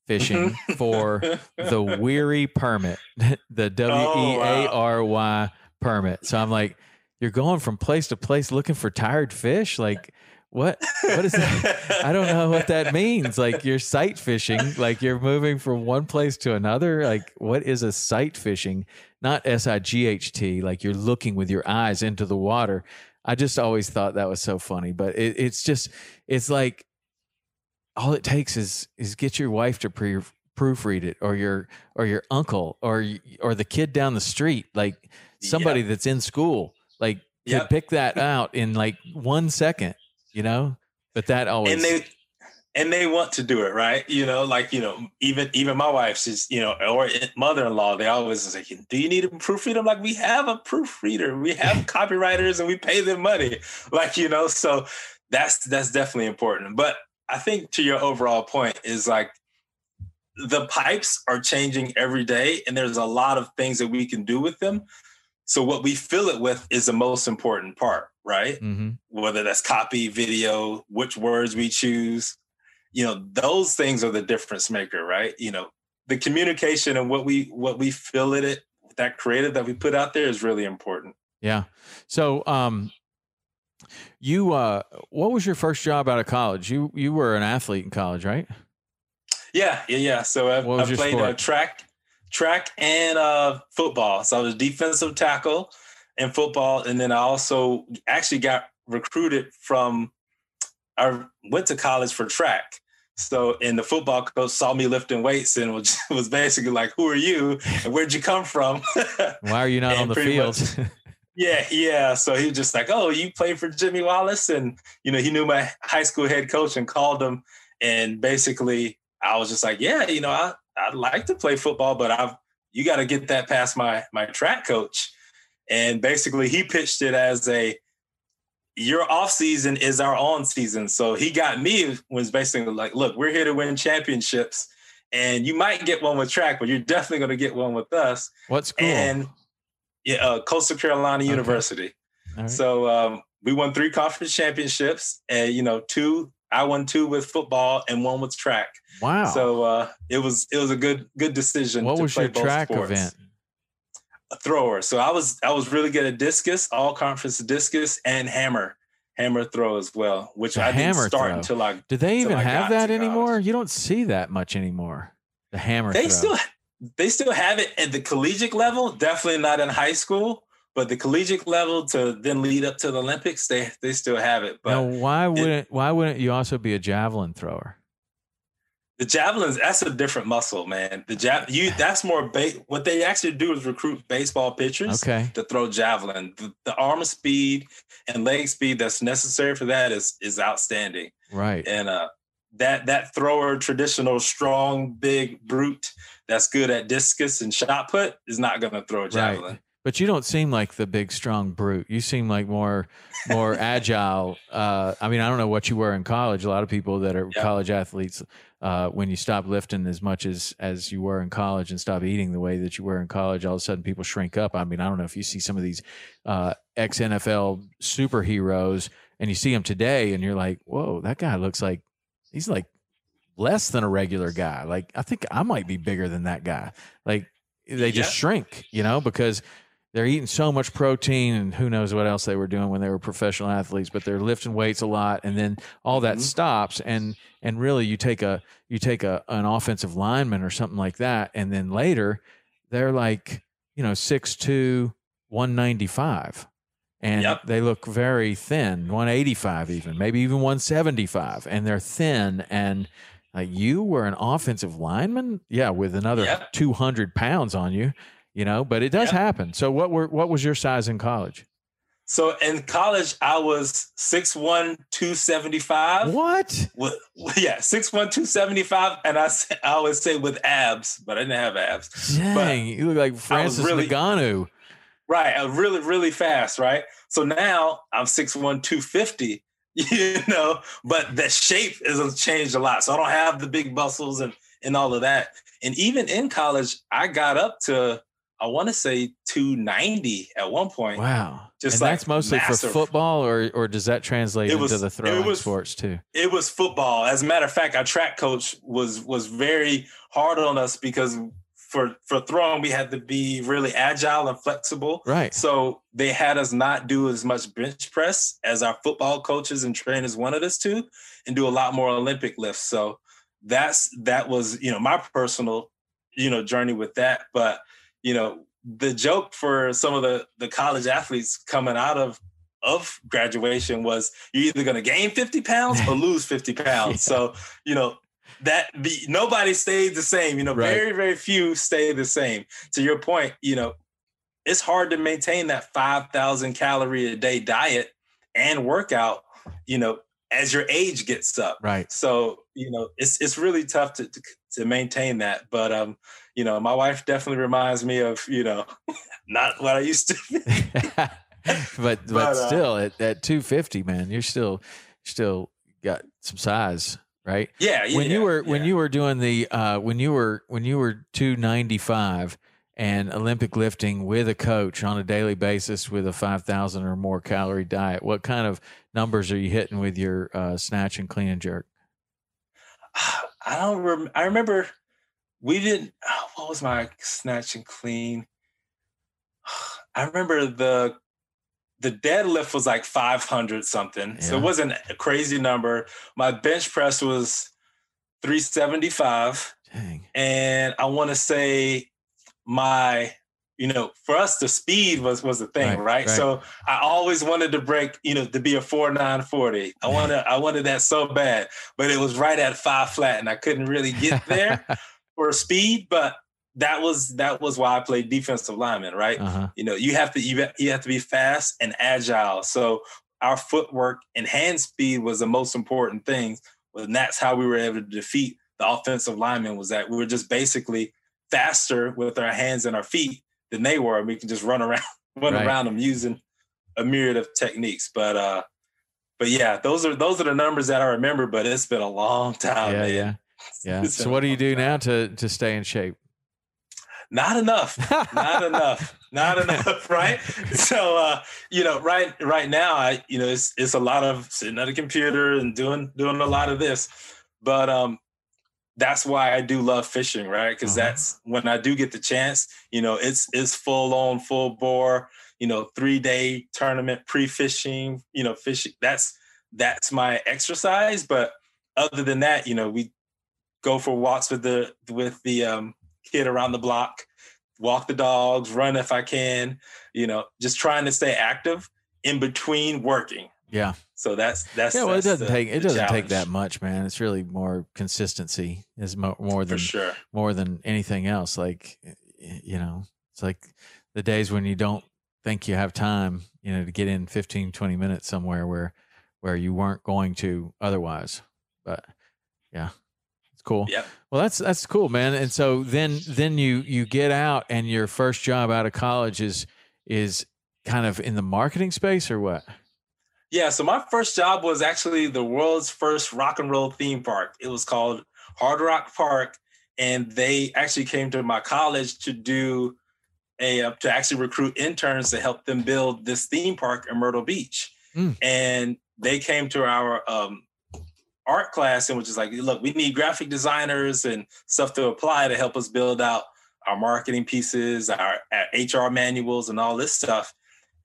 Fishing mm-hmm. for the weary permit, the oh, W E A R Y permit. So I'm like, you're going from place to place looking for tired fish? Like what what is that? I don't know what that means. Like you're sight fishing. Like you're moving from one place to another? Like what is a sight fishing? Not s-i-g-h-t like you're looking with your eyes into the water. I just always thought that was so funny but it, it's just it's like all it takes is is get your wife to pre- proofread it or your or your uncle or or the kid down the street like somebody Yep. that's in school like could Yep. pick that out in like one second you know? But that always and they and they want to do it right? You know like you know even even my wife she's you know or mother-in-law they always say do you need a proofreader i'm like we have a proofreader. We have copywriters and we pay them money. Like you know so that's that's definitely important. But i think to your overall point is like the pipes are changing every day and there's a lot of things that we can do with them so what we fill it with is the most important part right Mhm. whether that's copy, video, which words we choose, you know, those things are the difference maker, right? You know, the communication and what we what we fill it, it that creative that we put out there is really important. yeah so um you uh what was your first job out of college you you were an athlete in college right Yeah, yeah, yeah. So I, I played uh, track, track and uh, football. So I was defensive tackle in football, and then I also actually got recruited from. I went to college for track, So, and the football coach saw me lifting weights and was, was basically like, "Who are you? And where'd you come from? Why are you not on the field?" Much, yeah, yeah. So he was just like, "Oh, you played for Jimmy Wallace," and you know, he knew my high school head coach and called him. And basically, I was just like, "Yeah, you know, I I'd like to play football, but I've you got to get that past my my track coach." And basically, he pitched it as a your off season is our on season. So he got me was basically like, look, we're here to win championships, and you might get one with track, but you're definitely going to get one with us. What school? And uh, Coastal Carolina okay. University. Right. So um, we won three conference championships, and you know, two I won two with football and one with track. Wow! So uh, it was it was a good good decision. What was your track sports. event? a thrower. So I was I was really good at discus, all conference discus, and hammer hammer throw as well, which the I didn't start throw. until I. Do they even have that anymore? You don't see that much anymore. The hammer. They throw. still they still have it at the collegiate level. Definitely not in high school, but the collegiate level to then lead up to the Olympics, they they still have it. But now, why wouldn't it, why wouldn't you also be a javelin thrower? The javelins, that's a different muscle, man. The jab, you that's more ba- what they actually do is recruit baseball pitchers okay. to throw javelin. The, the arm speed and leg speed that's necessary for that is is outstanding. Right. And uh that that thrower, traditional, strong, big brute that's good at discus and shot put is not going to throw a javelin. Right. But you don't seem like the big strong brute. You seem like more more agile. Uh, I mean, I don't know what you were in college. A lot of people that are yep. college athletes, uh, when you stop lifting as much as as you were in college and stop eating the way that you were in college, all of a sudden people shrink up. I mean, I don't know if you see some of these uh, ex NFL superheroes and you see them today, and you're like, whoa, that guy looks like he's like less than a regular guy. Like I think I might be bigger than that guy. Like they just shrink, you know, because they're eating so much protein and who knows what else they were doing when they were professional athletes but they're lifting weights a lot and then all that mm-hmm. stops and and really you take a you take a an offensive lineman or something like that and then later they're like you know 6'2 195 and yep. they look very thin 185 even maybe even 175 and they're thin and like you were an offensive lineman yeah with another yep. 200 pounds on you you know, but it does yeah. happen. So what were what was your size in college? So in college, I was 6'1", 275. What? With, yeah, 6'1", 275. And I, I always say with abs, but I didn't have abs. Dang, but you look like Francis really, Ngannou. Right, uh, really, really fast, right? So now I'm 6'1", 250, you know, but the shape has uh, changed a lot. So I don't have the big muscles and, and all of that. And even in college, I got up to I want to say 290 at one point. Wow. Just and like that's mostly massive. for football or or does that translate it was, into the throwing was, sports too? It was football. As a matter of fact, our track coach was was very hard on us because for for throwing we had to be really agile and flexible. Right. So they had us not do as much bench press as our football coaches and trainers wanted us to and do a lot more Olympic lifts. So that's that was, you know, my personal, you know, journey with that, but you know, the joke for some of the the college athletes coming out of of graduation was you're either going to gain 50 pounds or lose 50 pounds. yeah. So, you know, that the nobody stays the same, you know, right. very, very few stay the same. To your point, you know, it's hard to maintain that 5,000 calorie a day diet and workout, you know, as your age gets up. Right. So, you know, it's, it's really tough to, to, to maintain that. But, um, you know, my wife definitely reminds me of, you know, not what I used to but, but, but uh, still at, at 250, man, you're still, still got some size, right? Yeah. When you were, yeah. when you were doing the, uh, when you were, when you were 295 and Olympic lifting with a coach on a daily basis with a 5,000 or more calorie diet, what kind of numbers are you hitting with your uh, snatch and clean and jerk? I don't rem- I remember we didn't. What was my snatch and clean? I remember the the deadlift was like 500 something. Yeah. So it wasn't a crazy number. My bench press was 375. Dang. And I want to say my you know, for us, the speed was was the thing, Right, right? right. So I always wanted to break, you know, to be a four nine forty. I wanted I wanted that so bad, but it was right at five flat, and I couldn't really get there for speed. But that was that was why I played defensive lineman, right? uh-huh. You know, you have to you, you have to be fast and agile. So our footwork and hand speed was the most important thing, and that's how we were able to defeat the offensive lineman. Was that we were just basically faster with our hands and our feet than they were. And we can just run around run Right. around them using a myriad of techniques. But uh, but yeah, those are those are the numbers that I remember. But it's been a long time. yeah, man. yeah, yeah. So what do you do now to to stay in shape? Not enough. not enough. Not enough right? So uh you know right right now i you know it's it's a lot of sitting at a computer and doing doing a lot of this. But um that's why i do love fishing right? Because Uh-huh. that's when i do get the chance you know it's it's full on full bore you know three day tournament pre-fishing you know fishing that's that's my exercise. But other than that you know we go for walks with the with the um kid around the block walk the dogs, run if I can, you know, just trying to stay active in between working. Yeah, So that's that's yeah. Well, it doesn't the- take it doesn't take that much, man. It's really more consistency is mo- more for than sure. more than anything else. Like, you know, it's like the days when you don't think you have time, you know, to get in 15, 20 minutes somewhere where, where you weren't going to otherwise. But yeah, cool. Yeah. Well, that's, that's cool, man. And so then, then you, you get out and your first job out of college is, is kind of in the marketing space or what? Yeah. So my first job was actually the world's first rock and roll theme park. It was called Hard Rock Park, and they actually came to my college to do a uh, to actually recruit interns to help them build this theme park in Myrtle Beach. Mm. And they came to our um, art class and was just like, look, we need graphic designers and stuff to apply to help us build out our marketing pieces, our, our HR manuals, and all this stuff.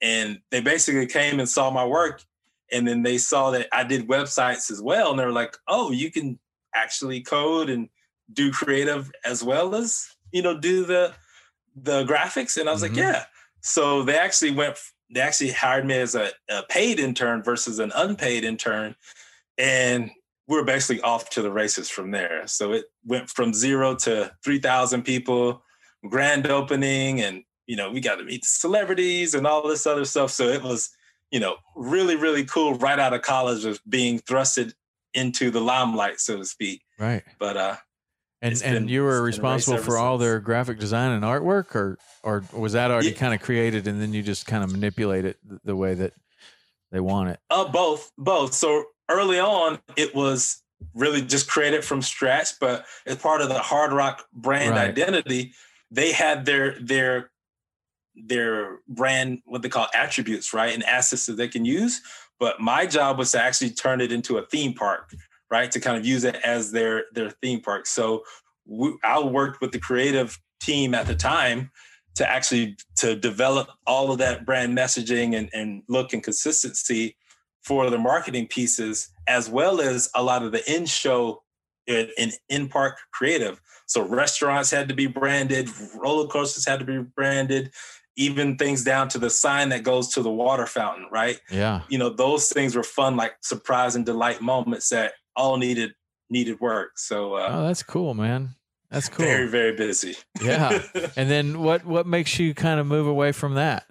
And they basically came and saw my work, and then they saw that I did websites as well, and they were like, "Oh, you can actually code and do creative as well as you know do the the graphics." And I was Mhm. like, "Yeah." So they actually went. They actually hired me as a, a paid intern versus an unpaid intern, and were basically off to the races from there. So it went from zero to three thousand people, grand opening, and you know we got to meet celebrities and all this other stuff. So it was you know really really cool right out of college of being thrusted into the limelight, so to speak. Right. But uh, And and been- you were it's been a responsible for all their graphic design and artwork, or or was that already Yeah. kind of created and then you just kind of manipulate it the way that they want it? Uh, both, both. So early on, it was really just created from scratch, but as part of the Hard Rock brand Right. identity, they had their their their brand what they call attributes, right, and assets that they can use. But my job was to actually turn it into a theme park, right, to kind of use it as their their theme park. So we, I worked with the creative team at the time to actually to develop all of that brand messaging and, and look and consistency for the marketing pieces as well as a lot of the in-show and in, in-park creative so restaurants had to be branded roller coasters had to be branded even things down to the sign that goes to the water fountain right Yeah. you know those things were fun like surprise and delight moments that all needed needed work so uh, Oh, that's cool, man. That's cool. very very busy Yeah. And then what what makes you kind of move away from that?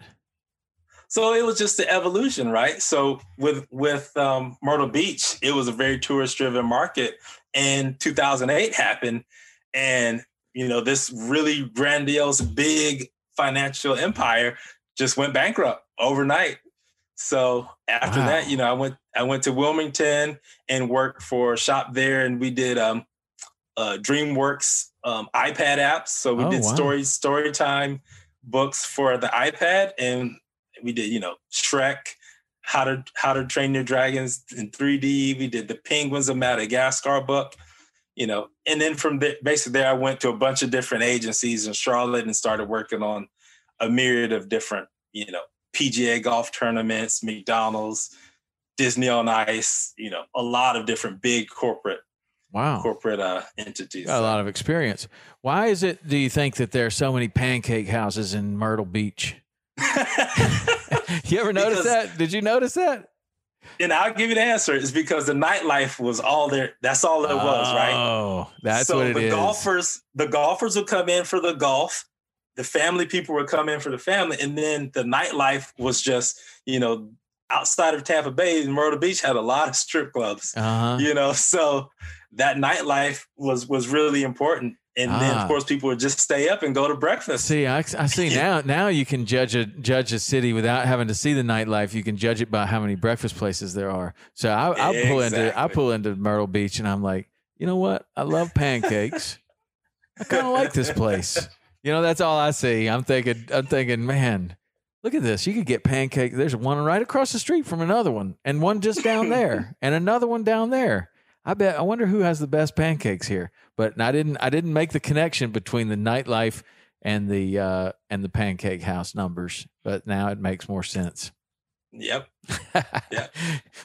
So it was just the evolution right so with with um, myrtle beach it was a very tourist driven market and 2008 happened and you know this really grandiose big financial empire just went bankrupt overnight so after Wow. that you know i went i went to wilmington and worked for a shop there and we did um uh dreamworks um ipad apps so we Oh, did wow. story story time books for the ipad and we did you know shrek how to how to train your dragons in 3d we did the penguins of madagascar book you know and then from there basically there i went to a bunch of different agencies in charlotte and started working on a myriad of different you know pga golf tournaments mcdonald's disney on ice you know a lot of different big corporate Wow. corporate uh, entities. Got a lot of experience. Why is it, do you think, that there are so many pancake houses in Myrtle Beach? you ever notice Because- that? Did you notice that? and I'll give you the answer. It's because the nightlife was all there. That's all it was, right? Oh, that's so what it the is. golfers, the golfers would come in for the golf. The family people would come in for the family, and then the nightlife was just, you know, outside of Tampa Bay, Myrtle Beach had a lot of strip clubs. Uh-huh. You know, so that nightlife was was really important. And then, Ah. of course, people would just stay up and go to breakfast. See, I, I see now. Now you can judge a judge a city without having to see the nightlife. You can judge it by how many breakfast places there are. So I, I'll pull into I Exactly. pull into Myrtle Beach, and I'm like, you know what? I love pancakes. I kind of like this place. You know, that's all I see. I'm thinking, I'm thinking, man, look at this. You could get pancake. There's one right across the street from another one, and one just down there, and another one down there. I bet. I wonder who has the best pancakes here. But I didn't. I didn't make the connection between the nightlife and the uh, and the pancake house numbers. But now it makes more sense. Yep. well,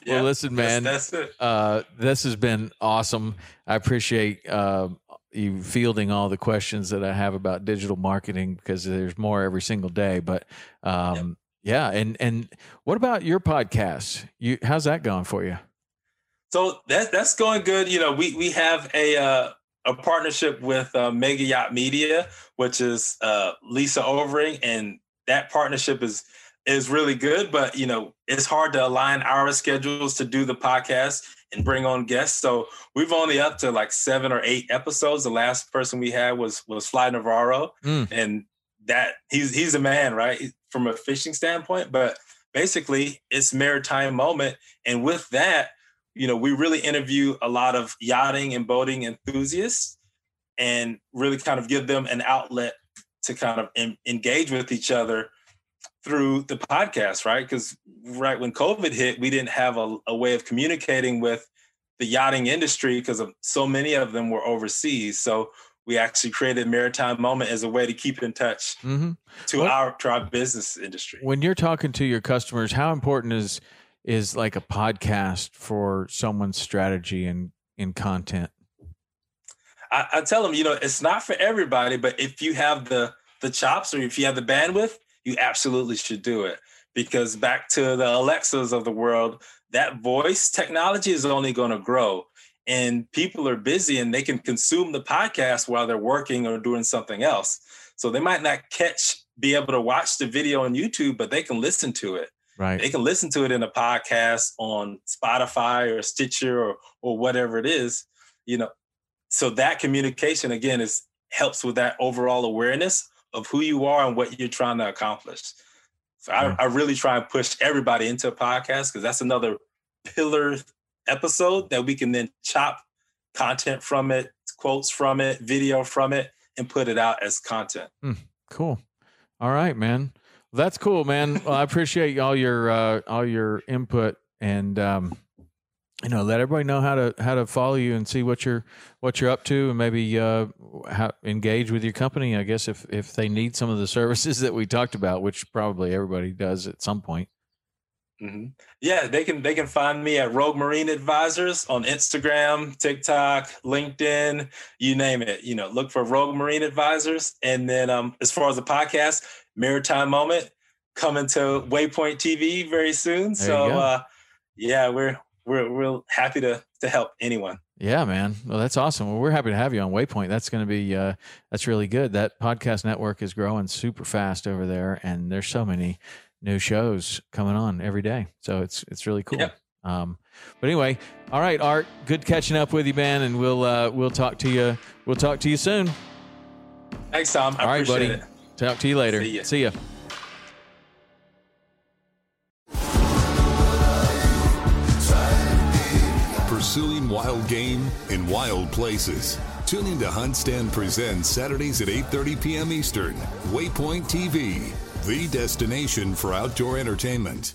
Yeah. listen, man. That's, that's it. uh, this has been awesome. I appreciate uh, you fielding all the questions that I have about digital marketing because there's more every single day. But um, yeah, and and what about your podcast? You how's that going for you? So that that's going good. You know, we we have a uh, a partnership with uh, Mega Yacht Media, which is uh, Lisa Overing, and that partnership is is really good. But you know, it's hard to align our schedules to do the podcast and bring on guests. So we've only up to like seven or eight episodes. The last person we had was was Fly Navarro, Mm. and that he's he's a man, right, from a fishing standpoint. But basically, it's maritime moment, and with that you know, we really interview a lot of yachting and boating enthusiasts and really kind of give them an outlet to kind of en- engage with each other through the podcast, right? Because right when COVID hit, we didn't have a, a way of communicating with the yachting industry because of so many of them were overseas. So we actually created Maritime Moment as a way to keep in touch Mm-hmm. to What- our to our business industry. When you're talking to your customers, how important is is like a podcast for someone's strategy and in content? I, I tell them, you know, it's not for everybody, but if you have the the chops or if you have the bandwidth, you absolutely should do it. Because back to the Alexas of the world, that voice technology is only going to grow. And people are busy and they can consume the podcast while they're working or doing something else. So they might not catch, be able to watch the video on YouTube, but they can listen to it Right. they can listen to it in a podcast on Spotify or Stitcher or or whatever it is, you know. So that communication again is helps with that overall awareness of who you are and what you're trying to accomplish. So. I, I really try and push everybody into a podcast because that's another pillar episode that we can then chop content from it, quotes from it, video from it, and put it out as content. Hmm. Cool. All right, man. That's cool, man. Well, I appreciate all your uh, all your input and um, you know let everybody know how to how to follow you and see what you're what you're up to and maybe uh, how, engage with your company. I guess if if they need some of the services that we talked about, which probably everybody does at some point. hmm Yeah, they can they can find me at Rogue Marine Advisors on Instagram, TikTok, LinkedIn, you name it. You know, look for Rogue Marine Advisors. And then um, as far as the podcast, Maritime Moment coming to Waypoint TV very soon. There so uh, yeah, we're we're real happy to to help anyone. Yeah, man. Well, that's awesome. Well, we're happy to have you on Waypoint. That's going to be uh, that's really good. That podcast network is growing super fast over there, and there's so many new shows coming on every day. So it's it's really cool. Um, but anyway, all right, Art. Good catching up with you, man, and we'll uh, we'll talk to you. We'll talk to you soon. Thanks, Tom. I all right, appreciate buddy. it. Talk to you later. See ya. See ya. Pursuing wild game in wild places. Tune in to HuntStand Presents Saturdays at 8:30 p.m. Eastern. Waypoint TV, the destination for outdoor entertainment.